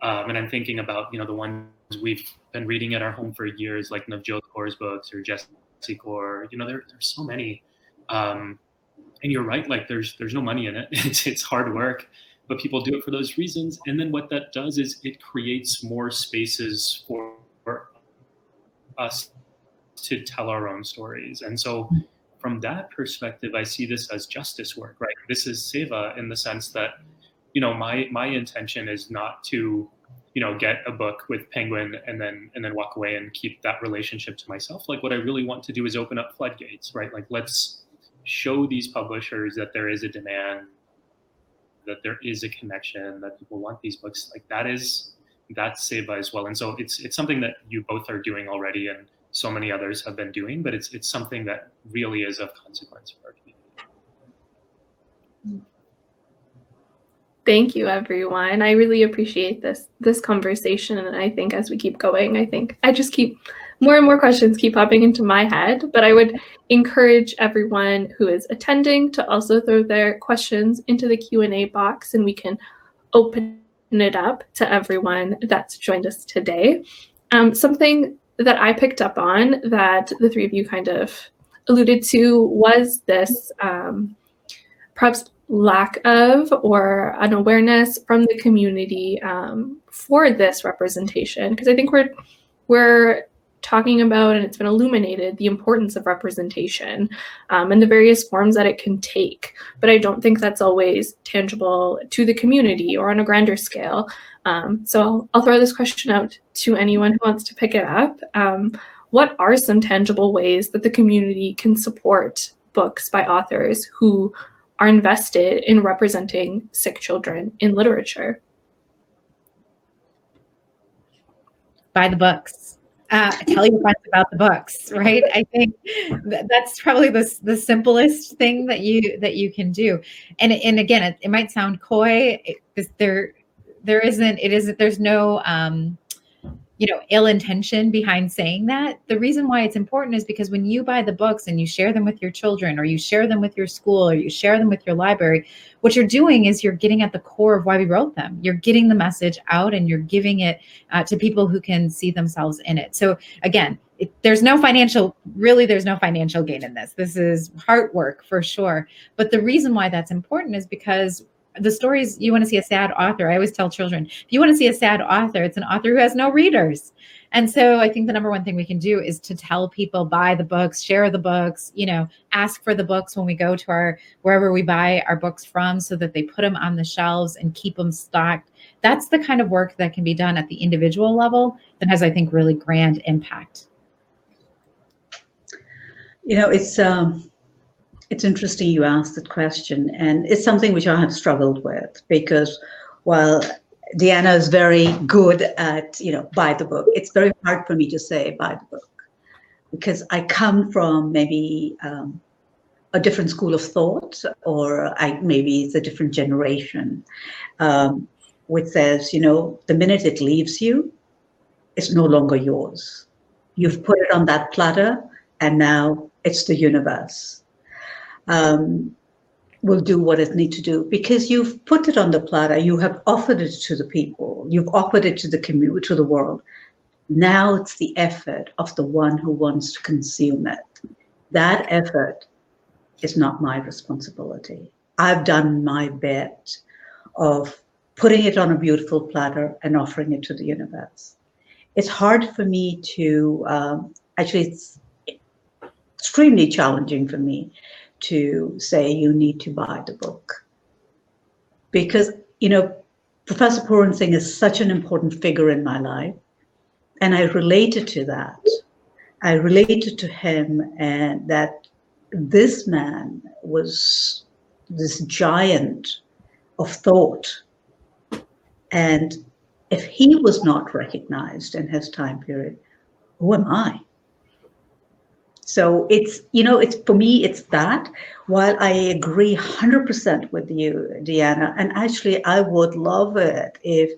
Um, and I'm thinking about, you know, the ones we've been reading at our home for years, like Navjot Kaur's books or Jessi Kaur. You know, there, there's so many. Um, and you're right, like there's there's no money in it. It's, it's hard work, but people do it for those reasons. And then what that does is it creates more spaces for, for us to tell our own stories. And so hmm. from that perspective, I see this as justice work, right? This is seva in the sense that, you know, my my intention is not to, you know, get a book with Penguin and then and then walk away and keep that relationship to myself. Like what I really want to do is open up floodgates, right? Like let's show these publishers that there is a demand, that there is a connection, that people want these books. Like that is that's seva as well. And so it's it's something that you both are doing already and so many others have been doing, but it's it's something that really is of consequence for our community. Thank you, everyone. I really appreciate this this conversation, and I think as we keep going, I think I just keep more and more questions keep popping into my head. But I would encourage everyone who is attending to also throw their questions into the Q and A box, and we can open it up to everyone that's joined us today. Um, something that I picked up on that the three of you kind of alluded to was this um, perhaps lack of or an awareness from the community um, for this representation because I think we're we're talking about and it's been illuminated the importance of representation um, and the various forms that it can take but i don't think that's always tangible to the community or on a grander scale um, so I'll, I'll, throw this question out to anyone who wants to pick it up. Um, what are some tangible ways that the community can support books by authors who are invested in representing Sikh children in literature? Buy the books. Uh, tell your friends about the books, right? I think that's probably the, the simplest thing that you that you can do. And and again, it, it might sound coy. It, there there isn't it isn't there's no um you know ill intention behind saying that. The reason why it's important is because when you buy the books and you share them with your children or you share them with your school or you share them with your library what you're doing is you're getting at the core of why we wrote them. You're getting the message out and you're giving it uh, to people who can see themselves in it. So again it, there's no financial really there's no financial gain in this. This is hard work for sure. But the reason why that's important is because the stories you want to see a sad author. I always tell children, if you want to see a sad author, it's an author who has no readers. And so I think the number one thing we can do is to tell people buy the books, share the books, you know, ask for the books when we go to our wherever we buy our books from so that they put them on the shelves and keep them stocked. That's the kind of work that can be done at the individual level that has I think really grand impact. You know, it's um it's interesting you asked that question, and it's something which I have struggled with because while Deanna is very good at, you know, buy the book, it's very hard for me to say buy the book because I come from maybe um, a different school of thought, or I, maybe it's a different generation, um, which says, you know, the minute it leaves you, it's no longer yours. You've put it on that platter, and now it's the universe. Um, will do what it needs to do because you've put it on the platter, you have offered it to the people, you've offered it to the community, to the world. Now it's the effort of the one who wants to consume it. That effort is not my responsibility. I've done my bit of putting it on a beautiful platter and offering it to the universe. It's hard for me to, um, actually, it's extremely challenging for me to say you need to buy the book. Because, you know, Professor Puran Singh is such an important figure in my life. And I related to that. I related to him and that this man was this giant of thought. And if he was not recognized in his time period, who am I? So it's, you know, it's for me, it's that. While I agree 100% with you, Deanna, and actually I would love it if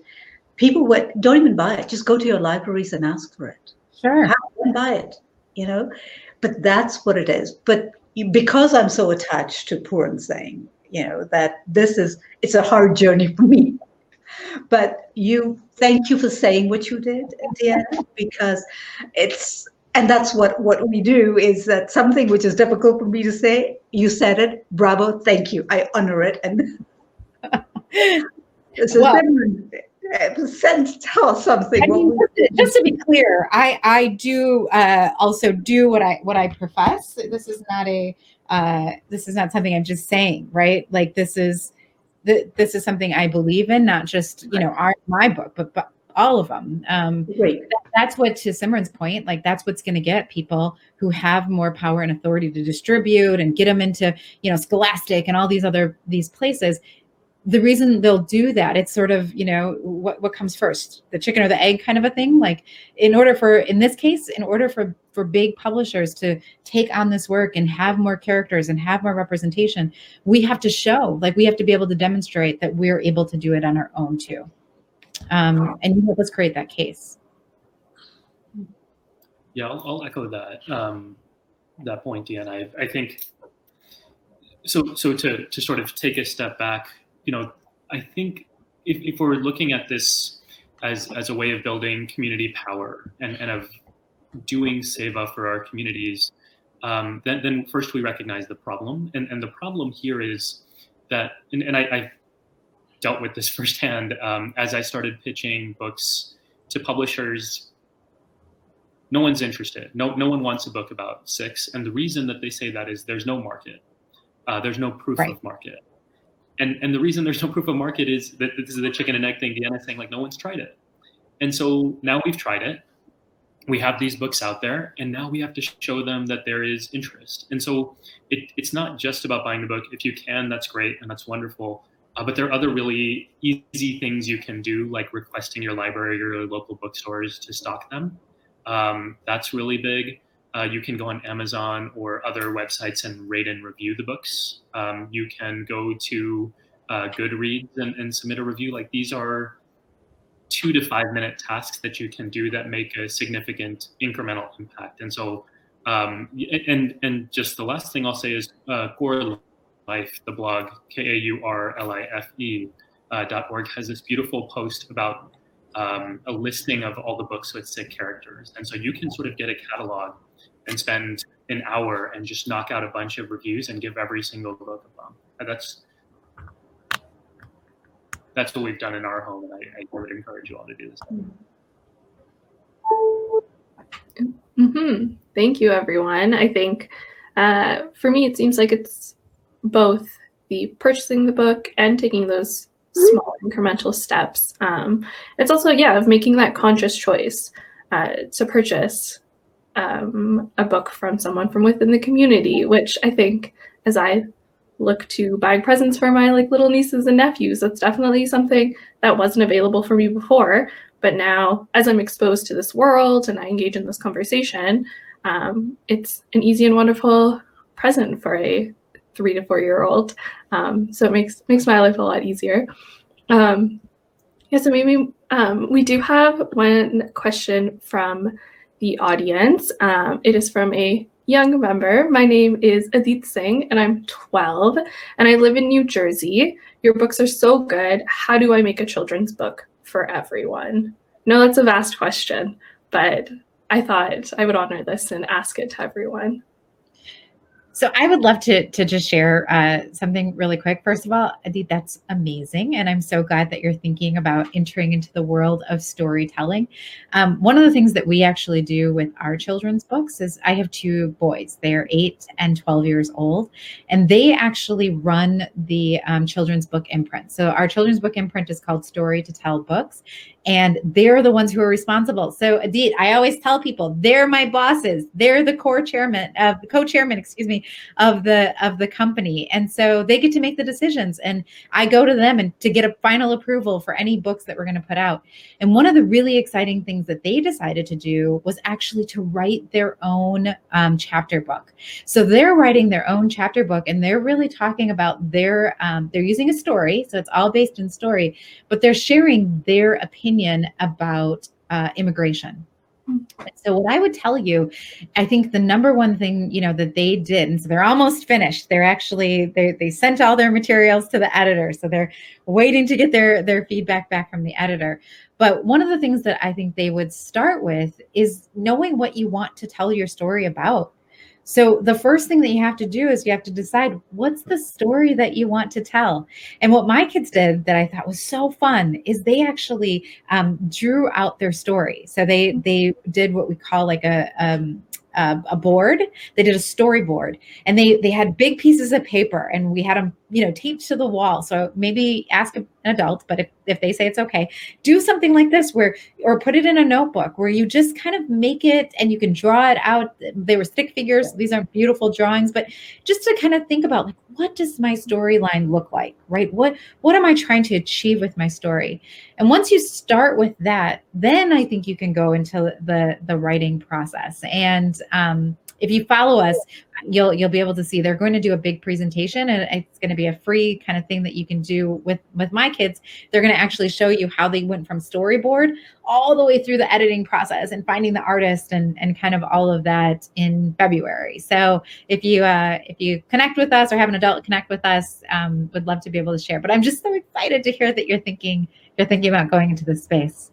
people would, don't even buy it, just go to your libraries and ask for it. Sure. Have them buy it, you know, but that's what it is. But because I'm so attached to Puran Singh, you know, that this is, it's a hard journey for me. But you, thank you for saying what you did, Deanna, because it's, and that's what what we do is that something which is difficult for me to say you said it bravo thank you i honor it. And so well, send tell us something. I mean, just to be clear i i do uh, also do what i what i profess. This is not a uh, this is not something i'm just saying right? Like this is the, this is something i believe in not just you know our my book but, but all of them. Um, Great. that's what, to Simran's point, like that's what's going to get people who have more power and authority to distribute and get them into, you know, Scholastic and all these other these places. The reason they'll do that, it's sort of, you know, what what comes first, the chicken or the egg kind of a thing. Like, in order for, in this case, in order for for big publishers to take on this work and have more characters and have more representation, we have to show, like, we have to be able to demonstrate that we're able to do it on our own too um, and you help us create that case. Yeah, I'll, I'll echo that um, that point, Deanna. I, I think so. So to to sort of take a step back, you know, I think if, if we're looking at this as as a way of building community power and, and of doing seva for our communities, um, then then first we recognize the problem, and and the problem here is that, and, and I, I dealt with this firsthand um, as I started pitching books to publishers. No one's interested. No, no one wants a book about Sikhs, and the reason that they say that is there's no market. Uh, there's no proof right. of market, and and the reason there's no proof of market is that this is the chicken and egg thing. Deanna's saying like no one's tried it, and so now we've tried it. We have these books out there, and now we have to show them that there is interest. And so it, it's not just about buying the book. If you can, that's great and that's wonderful uh, but there are other really easy things you can do, like requesting your library or your local bookstores to stock them. Um, that's really big. Uh, you can go on Amazon or other websites and rate and review the books. Um, you can go to uh, Goodreads and, and, submit a review. Like these are two to five minute tasks that you can do that make a significant incremental impact. And so, um, and and just the last thing I'll say is uh, Life, the blog, K A U R L I F E uh, dot org, has this beautiful post about um, a listing of all the books with Sikh characters. And so you can sort of get a catalog and spend an hour and just knock out a bunch of reviews and give every single book a bump. And that's that's what we've done in our home, and I, I would encourage you all to do this. Mm-hmm. Thank you, everyone. I think uh, for me, it seems like it's both the purchasing the book and taking those small incremental steps. Um, it's also, yeah, of making that conscious choice uh, to purchase um, a book from someone from within the community, which I think as I look to buying presents for my like little nieces and nephews, that's definitely something that wasn't available for me before. But now, as I'm exposed to this world and I engage in this conversation, um, it's an easy and wonderful present for a three to four year old. Um, so it makes makes my life a lot easier. Um, yeah, so maybe um, we do have one question from the audience. Um, it is from a young member. My name is Adit Singh, and I'm 12, and I live in New Jersey. Your books are so good. How do I make a children's book for everyone? No, that's a vast question, but I thought I would honor this and ask it to everyone. So I would love to to just share uh, something really quick. First of all, Adi, that's amazing, and I'm so glad that you're thinking about entering into the world of storytelling. Um, one of the things that we actually do with our children's books is I have two boys. They are eight and twelve years old, and they actually run the um, children's book imprint. So our children's book imprint is called Story to Tell Books, and they're the ones who are responsible. So Adit, I always tell people they're my bosses. They're the core chairman, uh, co-chairman, excuse me, of the of the company, and so they get to make the decisions. And I go to them and to get a final approval for any books that we're going to put out. And one of the really exciting things that they decided to do was actually to write their own um, chapter book. So they're writing their own chapter book, and they're really talking about their um, they're using a story, so it's all based in story, but they're sharing their opinion about uh, immigration. So what I would tell you, I think the number one thing you know that they did, and so they're almost finished. They're actually they they sent all their materials to the editor, so they're waiting to get their their feedback back from the editor. But one of the things that I think they would start with is knowing what you want to tell your story about. So the first thing that you have to do is you have to decide what's the story that you want to tell. And what my kids did that I thought was so fun is they actually um, drew out their story. So they they did what we call like a um, uh, a board. They did a storyboard, and they they had big pieces of paper, and we had them, you know, taped to the wall. So maybe ask an adult, but if if they say it's okay, do something like this, where or put it in a notebook where you just kind of make it, and you can draw it out. They were stick figures. These aren't beautiful drawings, but just to kind of think about like what does my storyline look like, right? What what am I trying to achieve with my story? And once you start with that, then I think you can go into the the writing process. And um, if you follow us, you'll you'll be able to see they're going to do a big presentation and it's going to be a free kind of thing that you can do with with my kids. They're going to actually show you how they went from storyboard all the way through the editing process and finding the artist and and kind of all of that in february. So if you uh if you connect with us or have an adult connect with us um would love to be able to share but i'm just so excited to hear that you're thinking you're thinking about going into this space.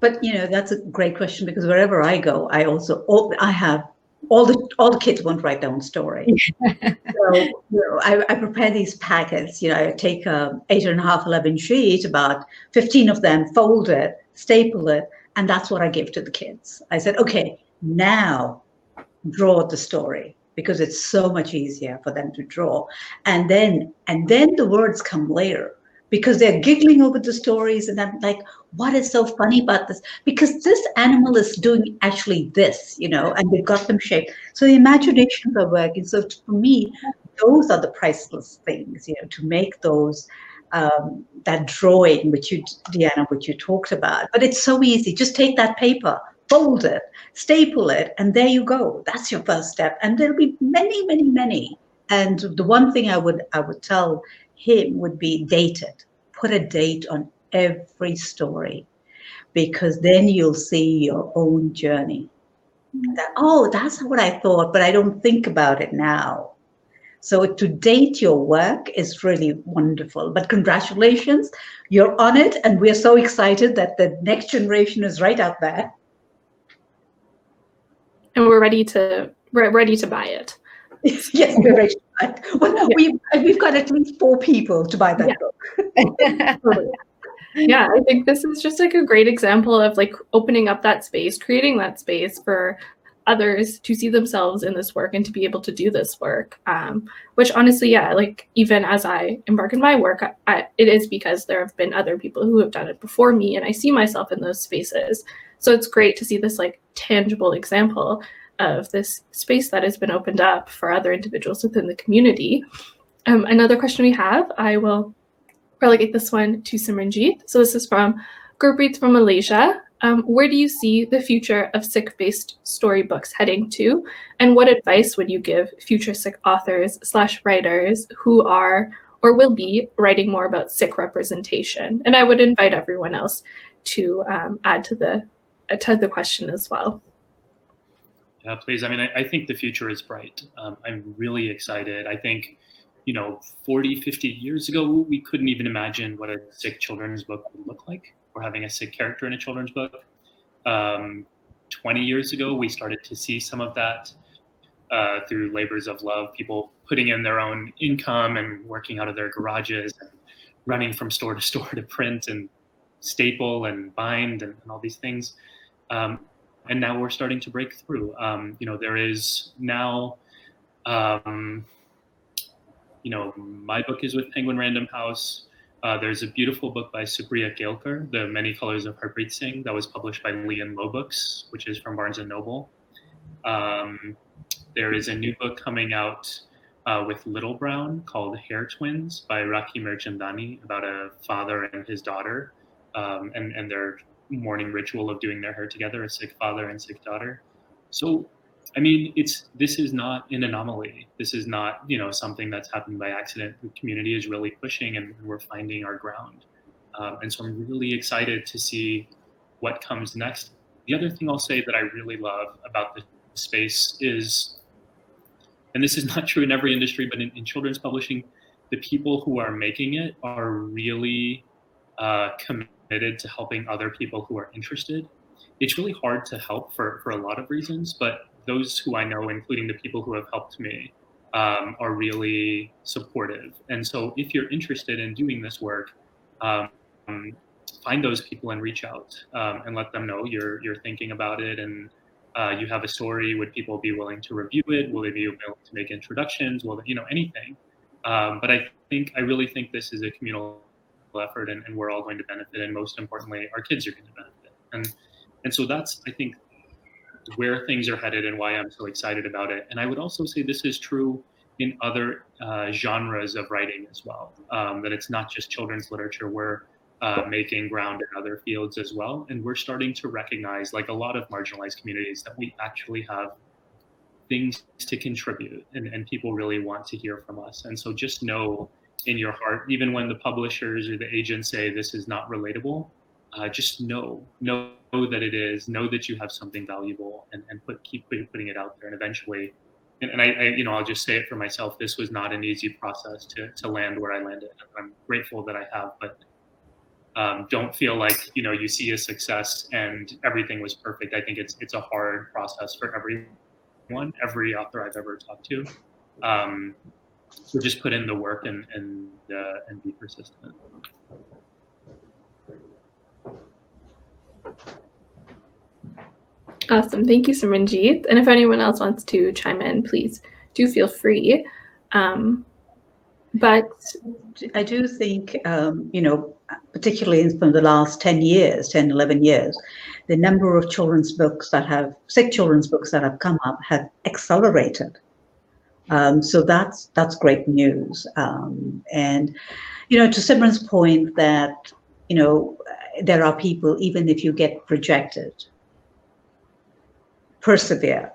But you know that's a great question because wherever i go i also i have all the all the kids won't write their own story. so you know, I, I, prepare these packets. You know, I take a eight and a half, 11 sheet, about 15 of them, fold it, staple it, and that's what I give to the kids. I said, okay, now draw the story because it's so much easier for them to draw, and then and then the words come later because they're giggling over the stories and i'm like what is so funny about this? Because this animal is doing actually this you know and they've got them shaped. So the imaginations are working. So for me those are the priceless things you know to make those um, that drawing which you deanna which you talked about. But it's so easy. Just take that paper fold it staple it and there you go. That's your first step. And there'll be many many many. And the one thing i would i would tell him would be dated. Put a date on every story because then you'll see your own journey. Mm-hmm. That, oh, that's what I thought, but I don't think about it now. So to date your work is really wonderful. But congratulations, you're on it, and we're so excited that the next generation is right out there. And we're ready to we're ready to buy it. yes, we're ready well, yeah. we've, we've got at least four people to buy that yeah. book. yeah, I think this is just like a great example of like opening up that space, creating that space for others to see themselves in this work and to be able to do this work. Um, which honestly, yeah, like even as I embark in my work, I, it is because there have been other people who have done it before me, and I see myself in those spaces. So it's great to see this like tangible example of this space that has been opened up for other individuals within the community. Um, another question we have, I will relegate this one to Simran Jeet. So this is from Gurpreet from Malaysia. Um, where do you see the future of Sikh-based storybooks heading to, and what advice would you give future Sikh authors slash writers who are or will be writing more about Sikh representation? And I would invite everyone else to um, add to the uh, to the question as well. Yeah, please. I mean, I, I think the future is bright. Um, I'm really excited. I think, you know, 40, 50 years ago, we couldn't even imagine what a Sikh children's book would look like or having a Sikh character in a children's book. Um, 20 years ago, we started to see some of that uh, through labors of love, people putting in their own income and working out of their garages and running from store to store to print and staple and bind and, and all these things. Um, and now we're starting to break through. Um, you know, there is now, um, you know, my book is with Penguin Random House. Uh, there's a beautiful book by Supriya Kelkar, The Many Colors of Harpreet Singh, that was published by Lee and Low Books, which is from Barnes and Noble. Um, there is a new book coming out uh, with Little Brown called Hair Twins by Raakhee Mirchandani about a father and his daughter um, and, and their morning ritual of doing their hair together, a Sikh father and Sikh daughter. So, I mean, it's this is not an anomaly. This is not you know something that's happened by accident. The community is really pushing, and we're finding our ground. Um, and so I'm really excited to see what comes next. The other thing I'll say that I really love about the space is, and this is not true in every industry, but in, in children's publishing, the people who are making it are really uh, committed to helping other people who are interested. It's really hard to help for, for a lot of reasons, but those who I know, including the people who have helped me, um, are really supportive. And so if you're interested in doing this work, um, find those people and reach out um, and let them know you're, you're thinking about it and uh, you have a story. Would people be willing to review it? Will they be willing to make introductions? Will they, you know, anything? Um, but I think, I really think this is a communal effort and, and we're all going to benefit and most importantly our kids are going to benefit and and so that's i think where things are headed and why i'm so excited about it. And i would also say this is true in other uh, genres of writing as well um, that it's not just children's literature. We're uh, making ground in other fields as well. And we're starting to recognize like a lot of marginalized communities that we actually have things to contribute and, and people really want to hear from us. And so just know in your heart, even when the publishers or the agents say this is not relatable, uh, just know, know that it is, know that you have something valuable, and, and put keep putting it out there. And eventually, and, and I, I, you know, I'll just say it for myself. This was not an easy process to to land where I landed. I'm grateful that I have, but um, don't feel like you know you see a success and everything was perfect. I think it's it's a hard process for everyone, every author I've ever talked to. Um, so just put in the work and and uh, and be persistent. Awesome. Thank you, Simran Jeet. And if anyone else wants to chime in, please do feel free. Um, but I do think, um, you know, particularly in the last 10 years, 10, 11 years, the number of children's books that have, Sikh children's books that have come up have accelerated. Um, so that's that's great news. Um, and you know, to Simran's point that you know there are people even if you get rejected, persevere.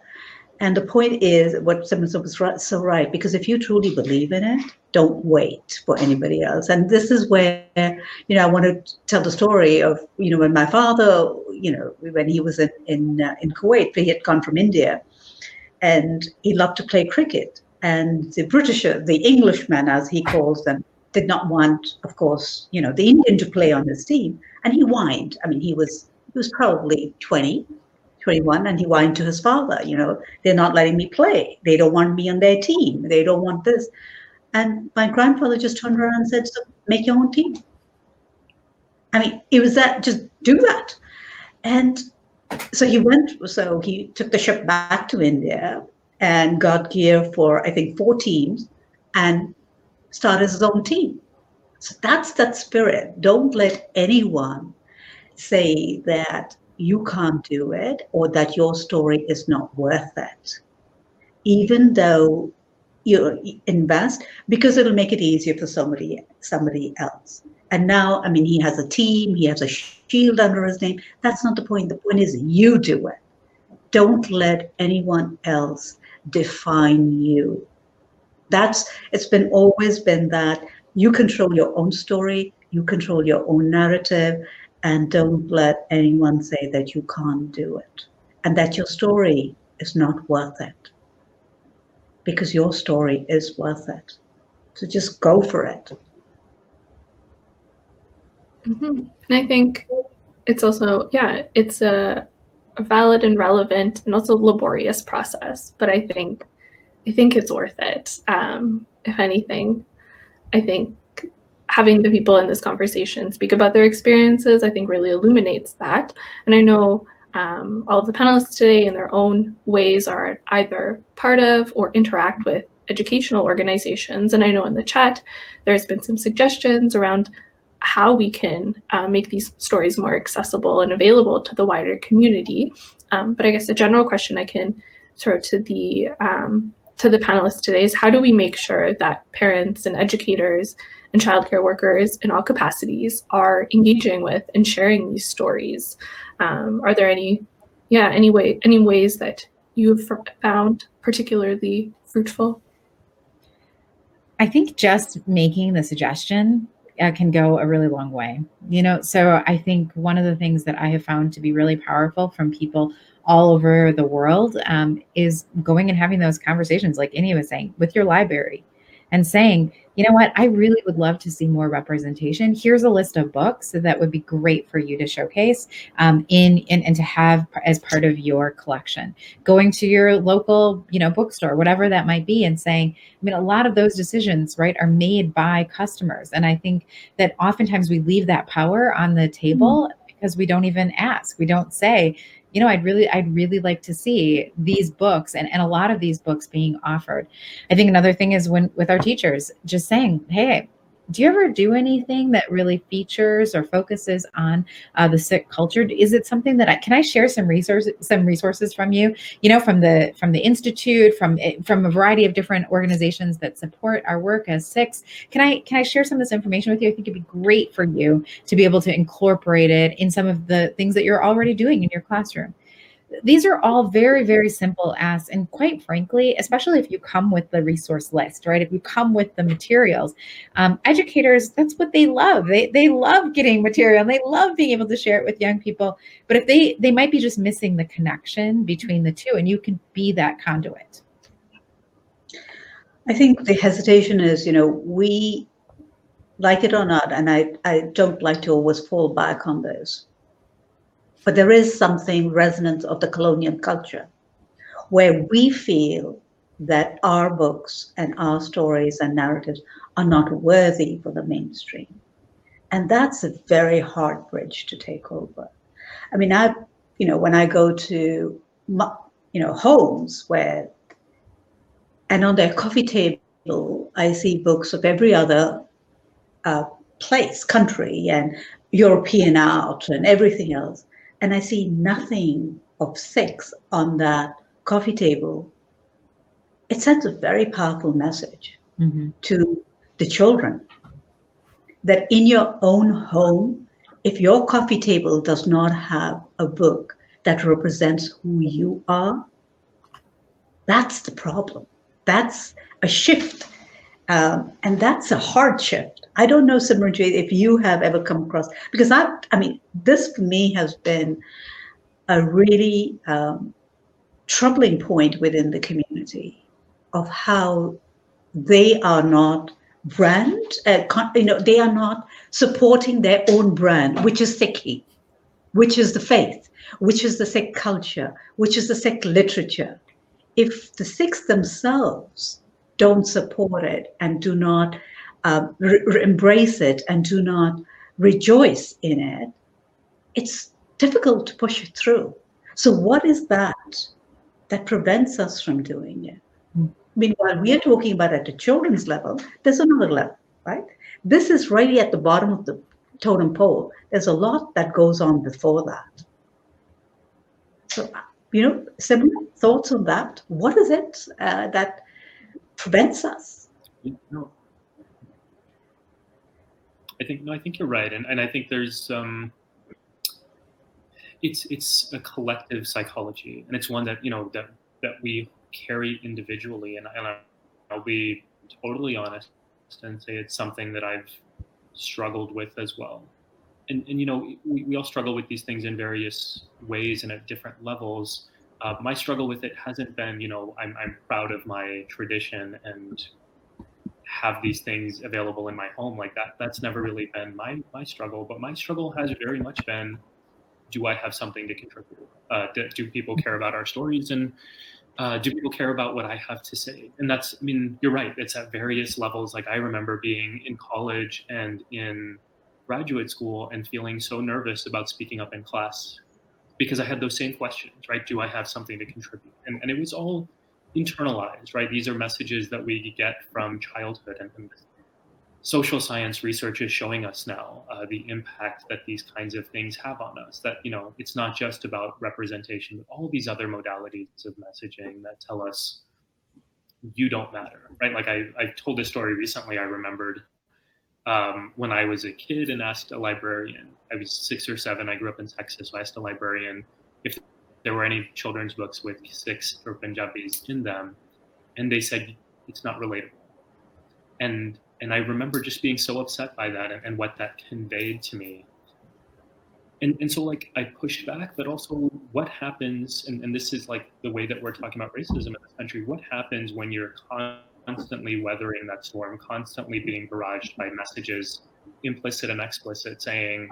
And the point is what Simran was so right because if you truly believe in it, don't wait for anybody else. And this is where you know I want to tell the story of you know when my father you know when he was in in, uh, in Kuwait, he had come from India and he loved to play cricket. And the Britisher, the Englishman, as he calls them, did not want, of course, you know, the Indian to play on his team. And he whined. I mean, he was he was probably 20, 21, and he whined to his father, you know, they're not letting me play. They don't want me on their team. They don't want this. And my grandfather just turned around and said, so make your own team. I mean, it was that, just do that. And so he went, so he took the ship back to India and got gear for, I think, four teams and started his own team. So that's that spirit. Don't let anyone say that you can't do it or that your story is not worth it. Even though you invest, because it'll make it easier for somebody somebody else. And now, I mean, he has a team, he has a shield under his name. That's not the point. The point is you do it. Don't let anyone else define you. That's it's been always been that you control your own story, you control your own narrative, and don't let anyone say that you can't do it and that your story is not worth it because your story is worth it. So just go for it. Mm-hmm. And I think it's also, yeah, it's a, valid and relevant and also laborious process. But I think, I think it's worth it. Um, if anything, I think having the people in this conversation speak about their experiences, I think really illuminates that. And I know um, all of the panelists today, in their own ways, are either part of or interact with educational organizations. And I know in the chat, there's been some suggestions around how we can uh, make these stories more accessible and available to the wider community. Um, but I guess the general question I can throw to the um, to the panelists today is how do we make sure that parents and educators and childcare workers in all capacities are engaging with and sharing these stories? Um, are there any, yeah, any way, any ways that you've found particularly fruitful? I think just making the suggestion uh, can go a really long way. You know, so I think one of the things that I have found to be really powerful from people all over the world um, is going and having those conversations, like Inni was saying, with your library and saying, you know what, I really would love to see more representation. Here's a list of books that would be great for you to showcase um, in, in and to have as part of your collection. Going to your local, you know, bookstore, whatever that might be, and saying, I mean, a lot of those decisions, right, are made by customers, and I think that oftentimes we leave that power on the table. Mm-hmm. Because we don't even ask. We don't say, you know i'd really i'd really like to see these books and, and a lot of these books being offered. I think another thing is when with our teachers just saying hey do you ever do anything that really features or focuses on uh, the Sikh culture? Is it something that i can i share some resources some resources from you? You know from the from the institute from eh, from a variety of different organizations that support our work as Sikhs can i can i share some of this information with you? I think it'd be great for you to be able to incorporate it in some of the things that you're already doing in your classroom these are all very very simple asks and quite frankly especially if you come with the resource list right? If you come with the materials um, educators that's what they love. They, they love getting material and they love being able to share it with young people. But if they they might be just missing the connection between the two and you can be that conduit. I think the hesitation is you know we like it or not and i i don't like to always fall back on this but there is something resonant of the colonial culture where we feel that our books and our stories and narratives are not worthy for the mainstream. And that's a very hard bridge to take over. I mean, I, you know, when I go to, you know, homes where, and on their coffee table, I see books of every other uh, place, country, and European art and everything else and I see nothing of Sikhs on that coffee table, it sends a very powerful message mm-hmm. to the children that in your own home, if your coffee table does not have a book that represents who you are, that's the problem. That's a shift. Um, and that's a hard shift. I don't know, Simran Jeet, if you have ever come across because I, I mean, this for me has been a really um, troubling point within the community of how they are not brand, uh, you know, they are not supporting their own brand, which is Sikhi, which is the faith, which is the Sikh culture, which is the Sikh literature. If the Sikhs themselves don't support it and do not uh, re- embrace it and do not rejoice in it, it's difficult to push it through. So, what is that that prevents us from doing it? Mm. I mean, while we are talking about at the children's level, there's another level, right? This is really at the bottom of the totem pole. There's a lot that goes on before that. So, you know, similar thoughts on that. What is it uh, that prevents us? You know, I think no, I think you're right, and and I think there's um, it's it's a collective psychology, and it's one that you know that that we carry individually, and and I'll be totally honest and say it's something that I've struggled with as well. And, and you know, we, we all struggle with these things in various ways and at different levels. Uh, my struggle with it hasn't been, you know, I'm, I'm proud of my tradition and have these things available in my home like that. That's never really been my, my struggle, but my struggle has very much been, do I have something to contribute? Uh, do, do people care about our stories? And uh, do people care about what I have to say? And that's, I mean, you're right. It's at various levels. Like I remember being in college and in graduate school and feeling so nervous about speaking up in class because I had those same questions, right? Do I have something to contribute? And, and it was all internalized, right? These are messages that we get from childhood and, and social science research is showing us now uh, the impact that these kinds of things have on us that you know it's not just about representation but all these other modalities of messaging that tell us you don't matter right? Like i, I told this story recently i remembered um, when i was a kid and asked a librarian. I was six or seven i grew up in texas so i asked a librarian there were any children's books with Sikhs or punjabis in them and they said it's not relatable. And and I remember just being so upset by that and, and what that conveyed to me. And, and so like I pushed back, but also what happens, and, and this is like the way that we're talking about racism in this country, what happens when you're constantly weathering that storm, constantly being barraged by messages, implicit and explicit, saying,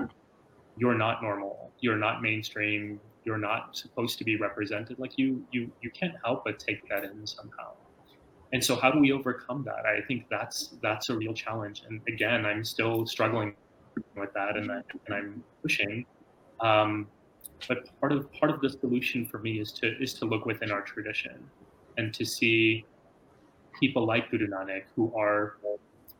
you're not normal, you're not mainstream, you're not supposed to be represented. Like you you you can't help but take that in somehow and so how do we overcome that i think that's that's a real challenge and again i'm still struggling with that and, I, and i'm pushing um, but part of part of the solution for me is to is to look within our tradition and to see people like Guru Nanak who are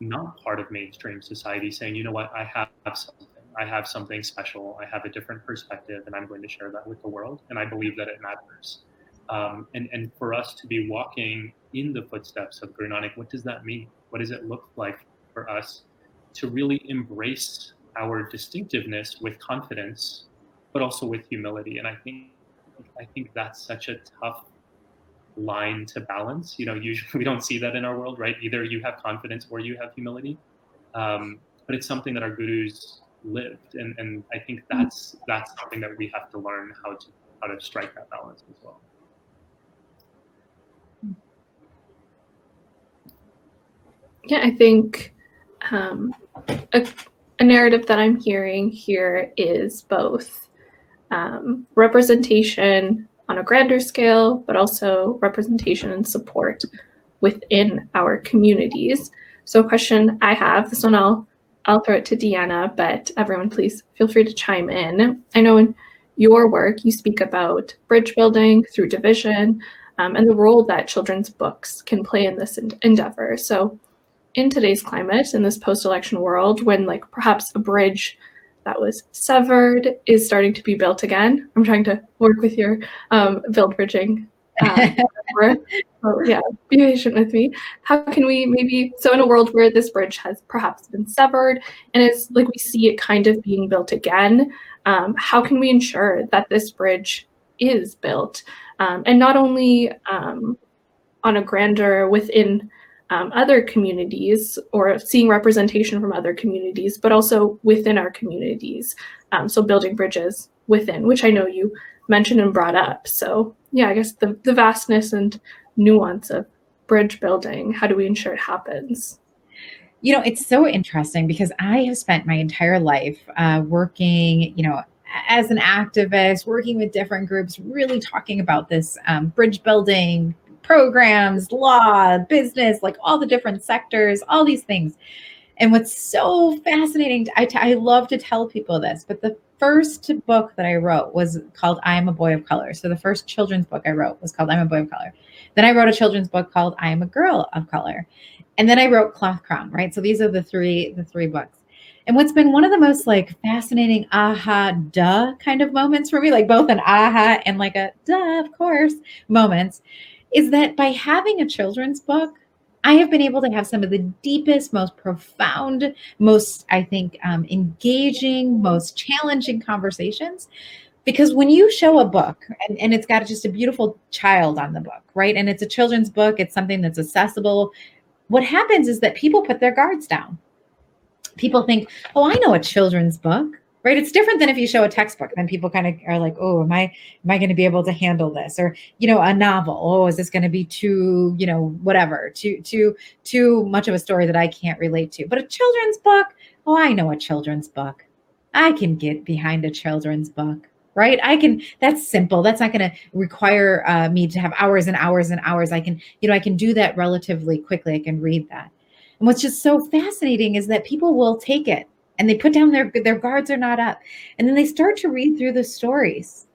not part of mainstream society saying, you know what, I have something. I have something special. I have a different perspective, and I'm going to share that with the world. And I believe that it matters. Um, and, and for us to be walking in the footsteps of Guru Nanak, what does that mean? What does it look like for us to really embrace our distinctiveness with confidence, but also with humility? And I think I think that's such a tough line to balance. You know, usually we don't see that in our world, right? Either you have confidence or you have humility. Um, but it's something that our gurus lived, and, and I think that's that's something that we have to learn how to how to strike that balance as well. Yeah, I think um, a, a, narrative that I'm hearing here is both um, representation on a grander scale, but also representation and support within our communities. So, a question I have this one I'll I'll throw it to Deanna, but everyone please feel free to chime in. I know in your work you speak about bridge building through division um, and the role that children's books can play in this endeavor. So, in today's climate, in this post election world, when like perhaps a bridge that was severed is starting to be built again. I'm trying to work with your um, build bridging. Um, so yeah, be patient with me. How can we maybe, so in a world where this bridge has perhaps been severed and it's like we see it kind of being built again, um, how can we ensure that this bridge is built? Um, and not only um, on a grander within um, other communities or seeing representation from other communities, but also within our communities. Um, so building bridges within, which I know you mentioned and brought up. So yeah, I guess the, the vastness and nuance of bridge building, how do we ensure it happens? You know, it's so interesting because I have spent my entire life uh, working, you know, as an activist, working with different groups, really talking about this um, bridge building, programs, law, business, like all the different sectors, all these things. And what's so fascinating, I, t- I love to tell people this, but the first book that I wrote was called I Am a Boy of Color. So the first children's book I wrote was called I'm a Boy of Color. Then I wrote a children's book called I Am a Girl of Color. And then I wrote Cloth Crown, right? So these are the three the three books. And what's been one of the most like fascinating aha duh kind of moments for me, like both an aha and like a duh, of course moments, is that by having a children's book, I have been able to have some of the deepest, most profound, most, I think, um, engaging, most challenging conversations. Because when you show a book and, and it's got just a beautiful child on the book, right? And it's a children's book, it's something that's accessible. What happens is that people put their guards down. People think, oh, I know a children's book right? It's different than if you show a textbook then people kind of are like oh am i am i going to be able to handle this? Or you know a novel oh is this going to be too you know whatever too too too much of a story that i can't relate to. But a children's book oh i know a children's book. I can get behind a children's book right? I can that's simple. That's not going to require uh, me to have hours and hours and hours. I can you know i can do that relatively quickly. I can read that. And what's just so fascinating is that people will take it and they put down their their guards are not up. And then they start to read through the stories.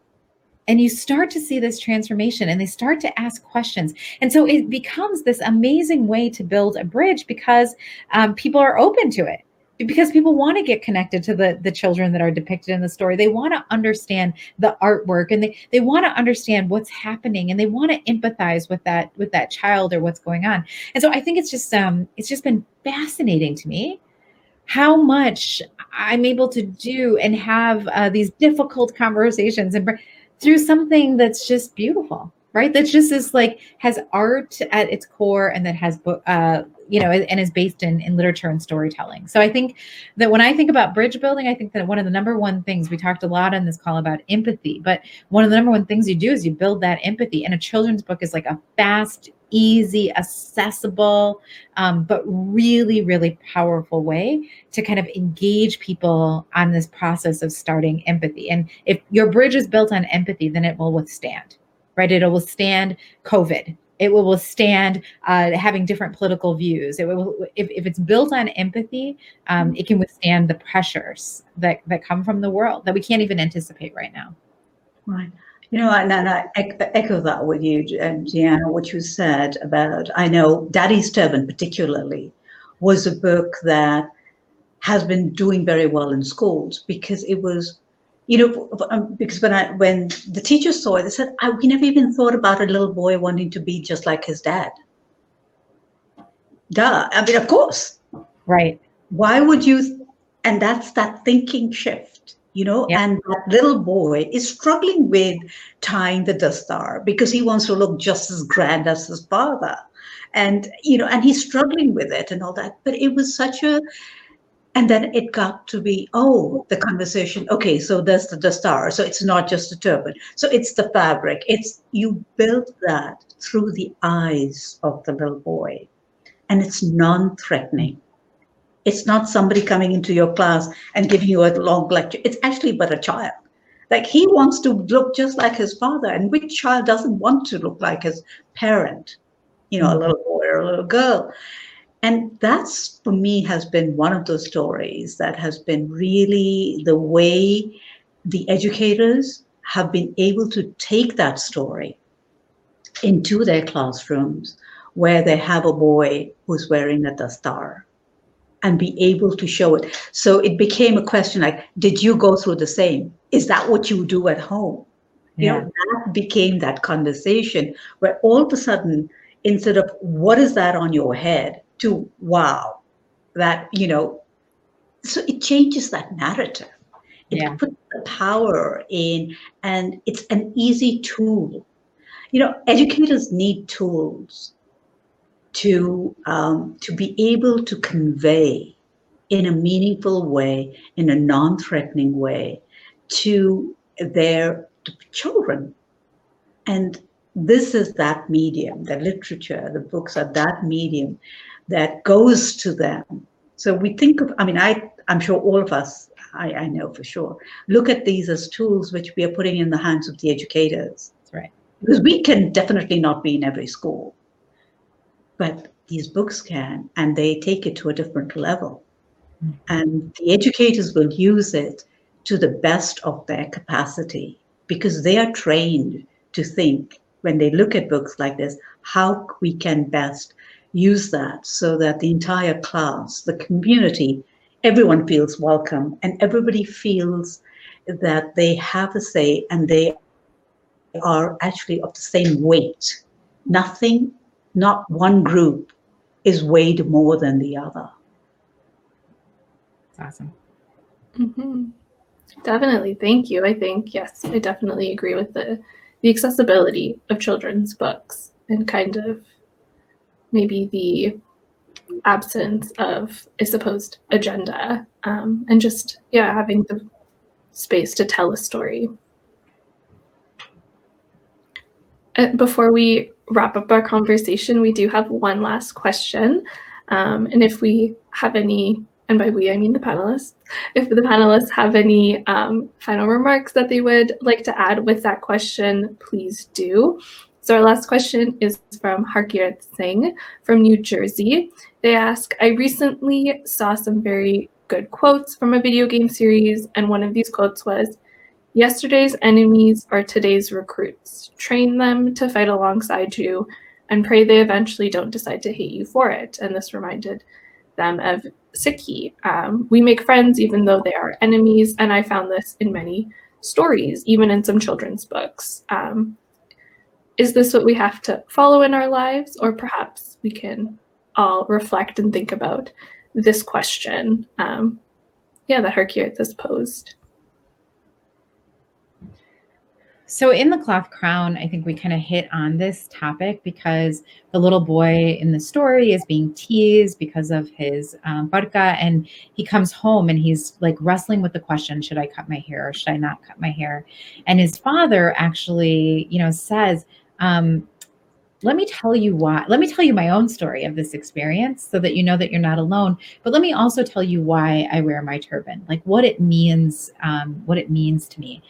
And you start to see this transformation and they start to ask questions. And so it becomes this amazing way to build a bridge because um, people are open to it. Because people want to get connected to the the children that are depicted in the story. They want to understand the artwork and they they want to understand what's happening and they want to empathize with that with that child or what's going on. And so i think it's just um it's just been fascinating to me how much I'm able to do and have uh, these difficult conversations and through something that's just beautiful, right? That's just is like has art at its core and that has book, uh, you know, and is based in in literature and storytelling. So I think that when I think about bridge building, I think that one of the number one things we talked a lot on this call about empathy, but one of the number one things you do is you build that empathy. And a children's book is like a fast, easy, accessible, um, but really, really powerful way to kind of engage people on this process of starting empathy. And if your bridge is built on empathy, then it will withstand, right? It'll withstand COVID. It will withstand uh, having different political views. It will, if, if it's built on empathy, um, it can withstand the pressures that, that come from the world that we can't even anticipate right now. Right. You know, and, and I echo that with you, Deanna, what you said about, I know Daddy's Turban particularly was a book that has been doing very well in schools because it was, you know, um, because when I when the teachers saw it, they said, I, we never even thought about a little boy wanting to be just like his dad. Duh. I mean, of course. Right. Why would you? And that's that thinking shift you know, yeah. and that little boy is struggling with tying the dastar because he wants to look just as grand as his father. And, you know, and he's struggling with it and all that. But it was such a, and then it got to be, oh, the conversation, okay, so there's the dastar. So it's not just a turban. So it's the fabric. It's, you build that through the eyes of the little boy. And it's non threatening it's not somebody coming into your class and giving you a long lecture. It's actually but a child. Like he wants to look just like his father. And which child doesn't want to look like his parent? You know, a little boy or a little girl. And that's for me has been one of those stories that has been really the way the educators have been able to take that story into their classrooms where they have a boy who's wearing a dastar and be able to show it. So it became a question like, did you go through the same? Is that what you do at home? Yeah. You know, that became that conversation where all of a sudden, instead of what is that on your head, to wow, that, you know, so it changes that narrative. It yeah. puts the power in, and it's an easy tool. You know, educators need tools to um, to be able to convey in a meaningful way, in a non-threatening way, to their children. And this is that medium, the literature, the books are that medium that goes to them. So we think of, I mean, I, I'm sure all of us, I, I know for sure, look at these as tools which we are putting in the hands of the educators. That's right. Because we can definitely not be in every school but these books can, and they take it to a different level. Mm-hmm. And the educators will use it to the best of their capacity because they are trained to think when they look at books like this how we can best use that so that the entire class, the community, everyone feels welcome and everybody feels that they have a say and they are actually of the same weight. Nothing not one group is weighed more than the other. That's awesome. Mm-hmm. Definitely. Thank you. I think, yes, I definitely agree with the, the accessibility of children's books and kind of maybe the absence of a supposed agenda um, and just, yeah, having the space to tell a story. Uh, before we wrap up our conversation, we do have one last question. Um, and if we have any, and by we I mean the panelists, if the panelists have any um, final remarks that they would like to add with that question, please do. So our last question is from Harkirat Singh from New Jersey. They ask, I recently saw some very good quotes from a video game series, and one of these quotes was, Yesterday's enemies are today's recruits. Train them to fight alongside you and pray they eventually don't decide to hate you for it. And this reminded them of Sikhi. Um, we make friends even though they are enemies. And I found this in many stories, even in some children's books. Um, is this what we have to follow in our lives? Or perhaps we can all reflect and think about this question. Um, yeah, that has posed. So in the cloth crown, I think we kind of hit on this topic because the little boy in the story is being teased because of his um, patka, and he comes home and he's like wrestling with the question: Should I cut my hair or should I not cut my hair? And his father actually, you know, says. Um, let me tell you why. Let me tell you my own story of this experience so that you know that you're not alone. But let me also tell you why I wear my turban, like what it means, um, what it means to me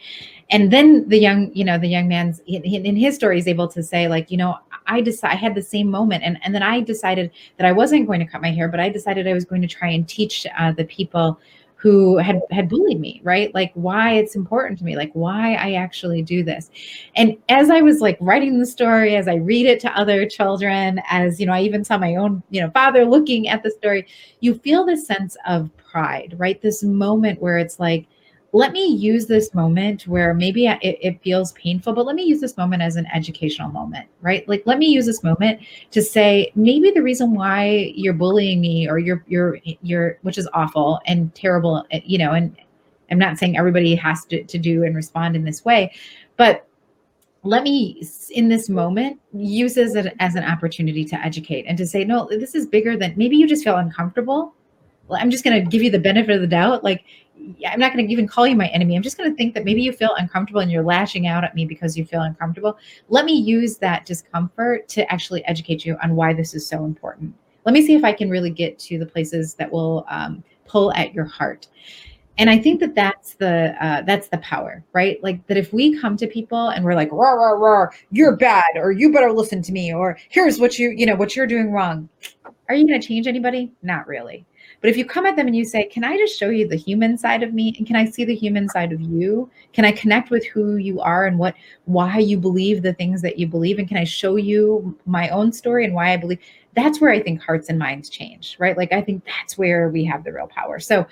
and then the young you know the young man's in, his story is able to say like you know i decided i had the same moment and and then i decided that i wasn't going to cut my hair but i decided i was going to try and teach uh, the people who had had bullied me right? Like why it's important to me like why i actually do this. And as i was like writing the story as i read it to other children as you know i even saw my own you know father looking at the story you feel this sense of pride right? This moment where it's like let me use this moment where maybe it, it, feels painful, but let me use this moment as an educational moment, right? Like, let me use this moment to say maybe the reason why you're bullying me or you're you're you're which is awful and terrible, eh, you know. And I'm not saying everybody has to, to do and respond in this way, but let me in this moment use it as, as an opportunity to educate and to say no this is bigger than maybe you just feel uncomfortable i'm just going to give you the benefit of the doubt like I'm not going to even call you my enemy. I'm just going to think that maybe you feel uncomfortable and you're lashing out at me because you feel uncomfortable. Let me use that discomfort to actually educate you on why this is so important. Let me see if I can really get to the places that will um, pull at your heart. And I think that that's the uh, that's the power, right? Like that if we come to people and we're like, "Rah rah rah, you're bad," or "You better listen to me," or "Here's what you you know what you're doing wrong," are you going to change anybody? Not really. But if you come at them and you say, Can I just show you the human side of me? And can I see the human side of you? Can I connect with who you are and what why you believe the things that you believe? And can I show you my own story and why I believe? That's where I think hearts and minds change, right? Like I think that's where we have the real power. So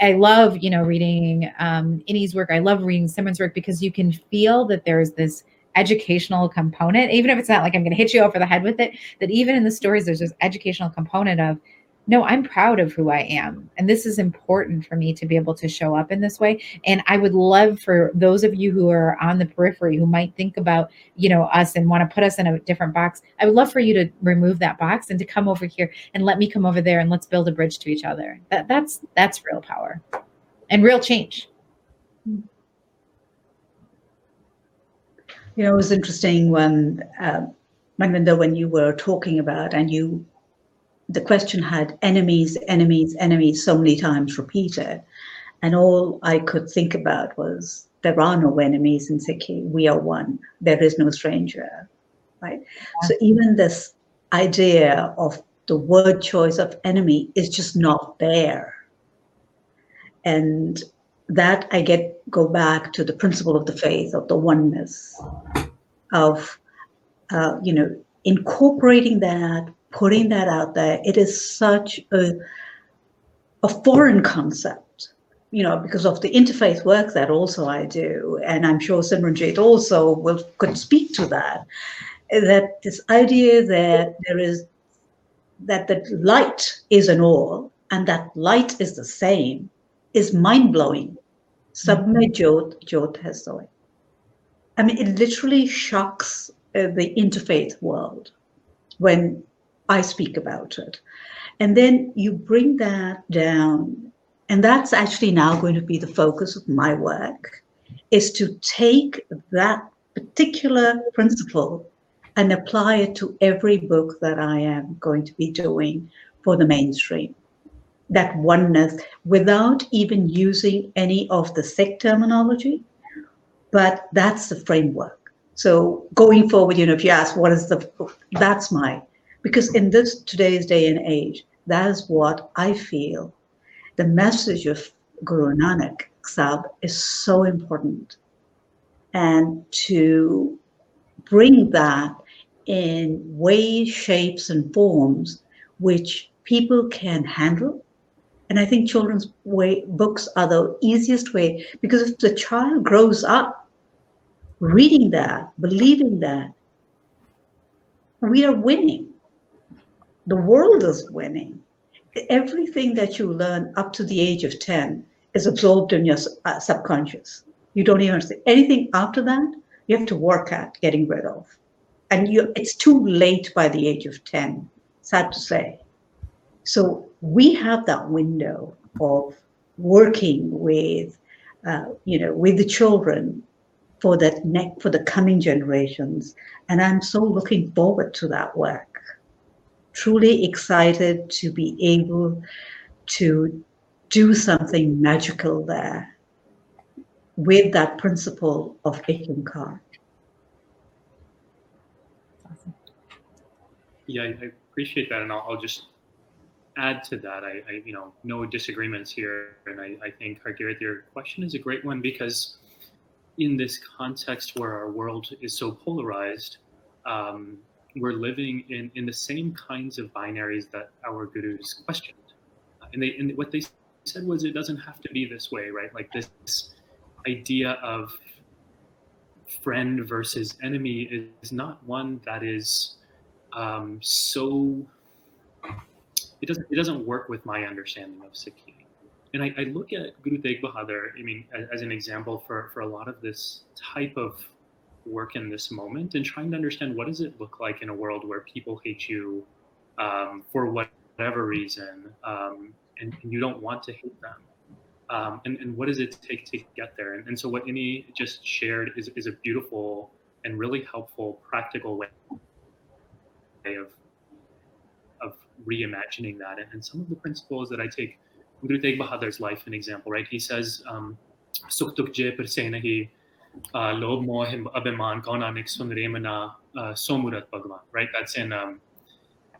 I, love, you know, reading um Inni's work. I love reading Simran's work because you can feel that there's this educational component, even if it's not like I'm going to hit you over the head with it, that even in the stories, there's this educational component of no, I'm proud of who I am. And this is important for me to be able to show up in this way. And I would love for those of you who are on the periphery who might think about, you know, us and want to put us in a different box. I would love for you to remove that box and to come over here and let me come over there and let's build a bridge to each other. That that's that's real power and real change. You know, it was interesting when uh, Maglinda, when you were talking about and you the question had enemies, enemies, enemies so many times repeated. And all I could think about was there are no enemies in Sikhi. We are one. There is no stranger. Right. Yeah. So even this idea of the word choice of enemy is just not there. And that I get go back to the principle of the faith of the oneness of uh, you know incorporating that putting that out there, it is such a, a foreign concept, you know, because of the interfaith work that also I do, and I'm sure Simran Jeet also will could speak to that, that this idea that there is that the light is an all and that light is the same is mind blowing. Jot hai soi. I mean, it literally shocks uh, the interfaith world when I speak about it. And then you bring that down, and that's actually now going to be the focus of my work, is to take that particular principle and apply it to every book that I am going to be doing for the mainstream. That oneness without even using any of the Sikh terminology, but that's the framework. So going forward, you know, if you ask what is the, that's my, because in this today's day and age, that is what I feel. The message of Guru Nanak Sahib is so important. And to bring that in ways, shapes, and forms which people can handle. And I think children's way books are the easiest way because if the child grows up reading that, believing that, we are winning. The world is winning. Everything that you learn up to the age of 10 is absorbed in your uh, subconscious. You don't even anything after that. You have to work at getting rid of and you, it's too late by the age of 10, sad to say. So we have that window of working with, uh, you know, with the children for that next, for the coming generations. And I'm so looking forward to that work. Truly excited to be able to do something magical there with that principle of Ikankar. Yeah, I appreciate that, and I'll, I'll just add to that. I, I, you know, no disagreements here, and I, I think Harkirat, your question is a great one because in this context where our world is so polarized, um, we're living in, in the same kinds of binaries that our gurus questioned. And they and what they said was it doesn't have to be this way, right? Like this idea of friend versus enemy is not one that is um, so it doesn't it doesn't work with my understanding of Sikhi. And I, I look at Guru Tegh Bahadur, I mean, as, as, an example for, for a lot of this type of work in this moment and trying to understand what does it look like in a world where people hate you um, for whatever reason um, and, and, you don't want to hate them. Um, and, and what does it take to get there? And, and so what Inni just shared is, is a beautiful and really helpful practical way of of reimagining that. And, and some of the principles that I take Guru Tegh Bahadur's life, an example, right? He says, Sukh nahi, lob moh abhiman kaunanik sunremana somurat bhagwan, right? That's in um,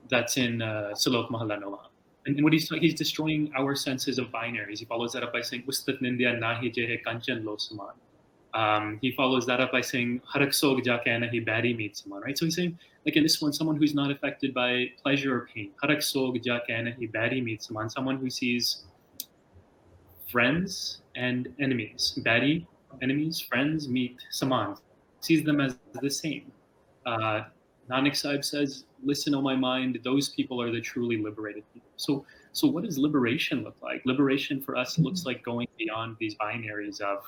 that's in uh, Salok Mahalla Nova. And, and what he's he's destroying our senses of binaries. He follows that up by saying, Ustat Nindya nahi je kanchan lo saman. Um, he follows that up by saying, Harak Haraksog jakana he bari meet someone, right? So he's saying, like in this one, someone who's not affected by pleasure or pain. Harak Haraksog jakana he bari meet someone, someone who sees friends and enemies. Bari, enemies, friends, meet saman, sees them as the same. Uh, Nanak Sahib says, listen, oh my mind, those people are the truly liberated people. So, so what does liberation look like? Liberation for us looks mm-hmm. like going beyond these binaries of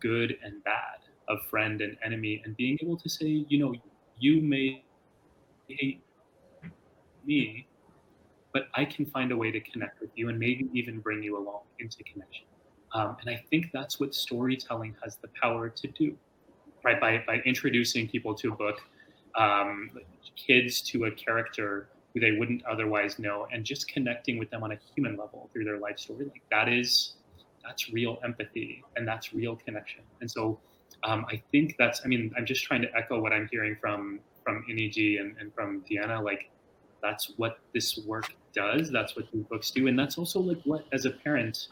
good and bad, of friend and enemy, and being able to say, you know, you may hate me, but I can find a way to connect with you and maybe even bring you along into connection. Um, and I think that's what storytelling has the power to do, right? By, by introducing people to a book, um, kids to a character who they wouldn't otherwise know, and just connecting with them on a human level through their life story. Like that is that's real empathy and that's real connection. And so um, I think that's, I mean, I'm just trying to echo what I'm hearing from from Inniji and, and from Deanna. Like that's what this work does. That's what these books do. And that's also like what, as a parent,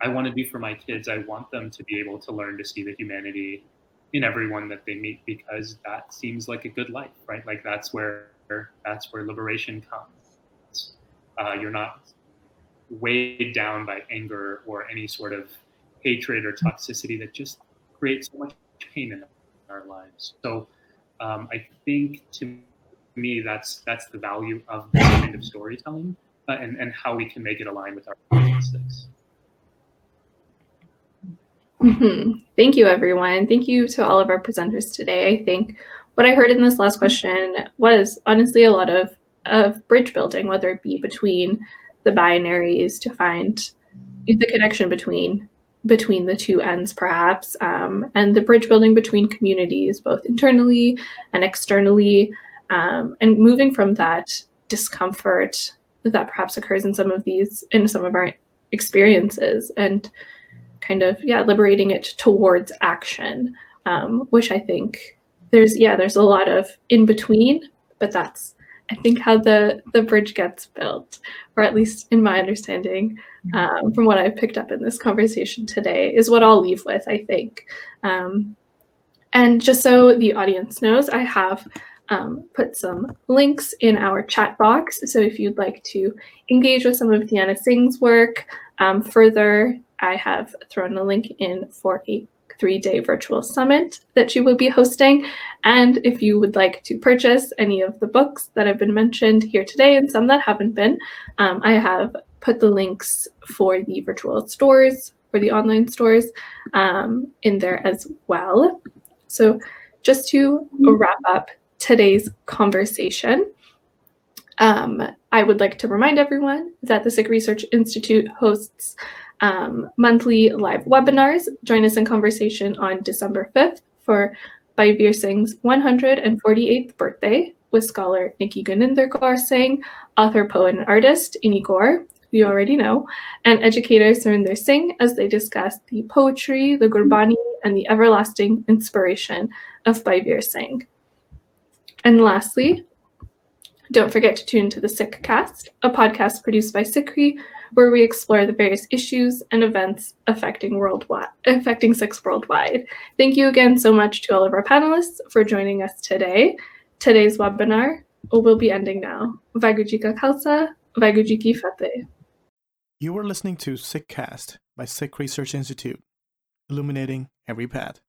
I want to do for my kids. I want them to be able to learn to see the humanity in everyone that they meet because that seems like a good life, right? Like that's where that's where liberation comes. Uh, you're not weighed down by anger or any sort of hatred or toxicity that just creates so much pain in our lives. So um, I think to me, that's that's the value of this kind of storytelling uh, and, and how we can make it align with our statistics. Thank you, everyone. Thank you to all of our presenters today. I think what I heard in this last question was honestly a lot of, of bridge building, whether it be between the binaries to find the connection between between the two ends perhaps um, and the bridge building between communities both internally and externally um, and moving from that discomfort that perhaps occurs in some of these in some of our experiences and kind of yeah liberating it towards action um, which i think there's yeah there's a lot of in between but that's i think how the the bridge gets built or at least in my understanding um, from what i've picked up in this conversation today is what i'll leave with i think um, and just so the audience knows i have um, put some links in our chat box. So if you'd like to engage with some of Deanna Singh's work um, further, I have thrown a link in for a three day virtual summit that she will be hosting. And if you would like to purchase any of the books that have been mentioned here today and some that haven't been, um, I have put the links for the virtual stores, for the online stores um, in there as well. So just to wrap up today's conversation, um, I would like to remind everyone that the Sikh Research Institute hosts um, monthly live webinars. Join us in conversation on December 5th for Bhai Vir Singh's 148th birthday with scholar Nikky-Guninder Kaur Singh, author, poet, and artist Inni Kaur, who you already know, and educator Surinder Singh as they discuss the poetry, the Gurbani, and the everlasting inspiration of Bhai Vir Singh. And lastly, don't forget to tune to the SikhCast, a podcast produced by SikhRI, where we explore the various issues and events affecting worldwide, affecting Sikhs worldwide. Thank you again so much to all of our panelists for joining us today. Today's webinar will be ending now. Vaiguji ka khalsa, Vaiguji ki fateh. You were listening to SikhCast by Sikh Research Institute, illuminating every path.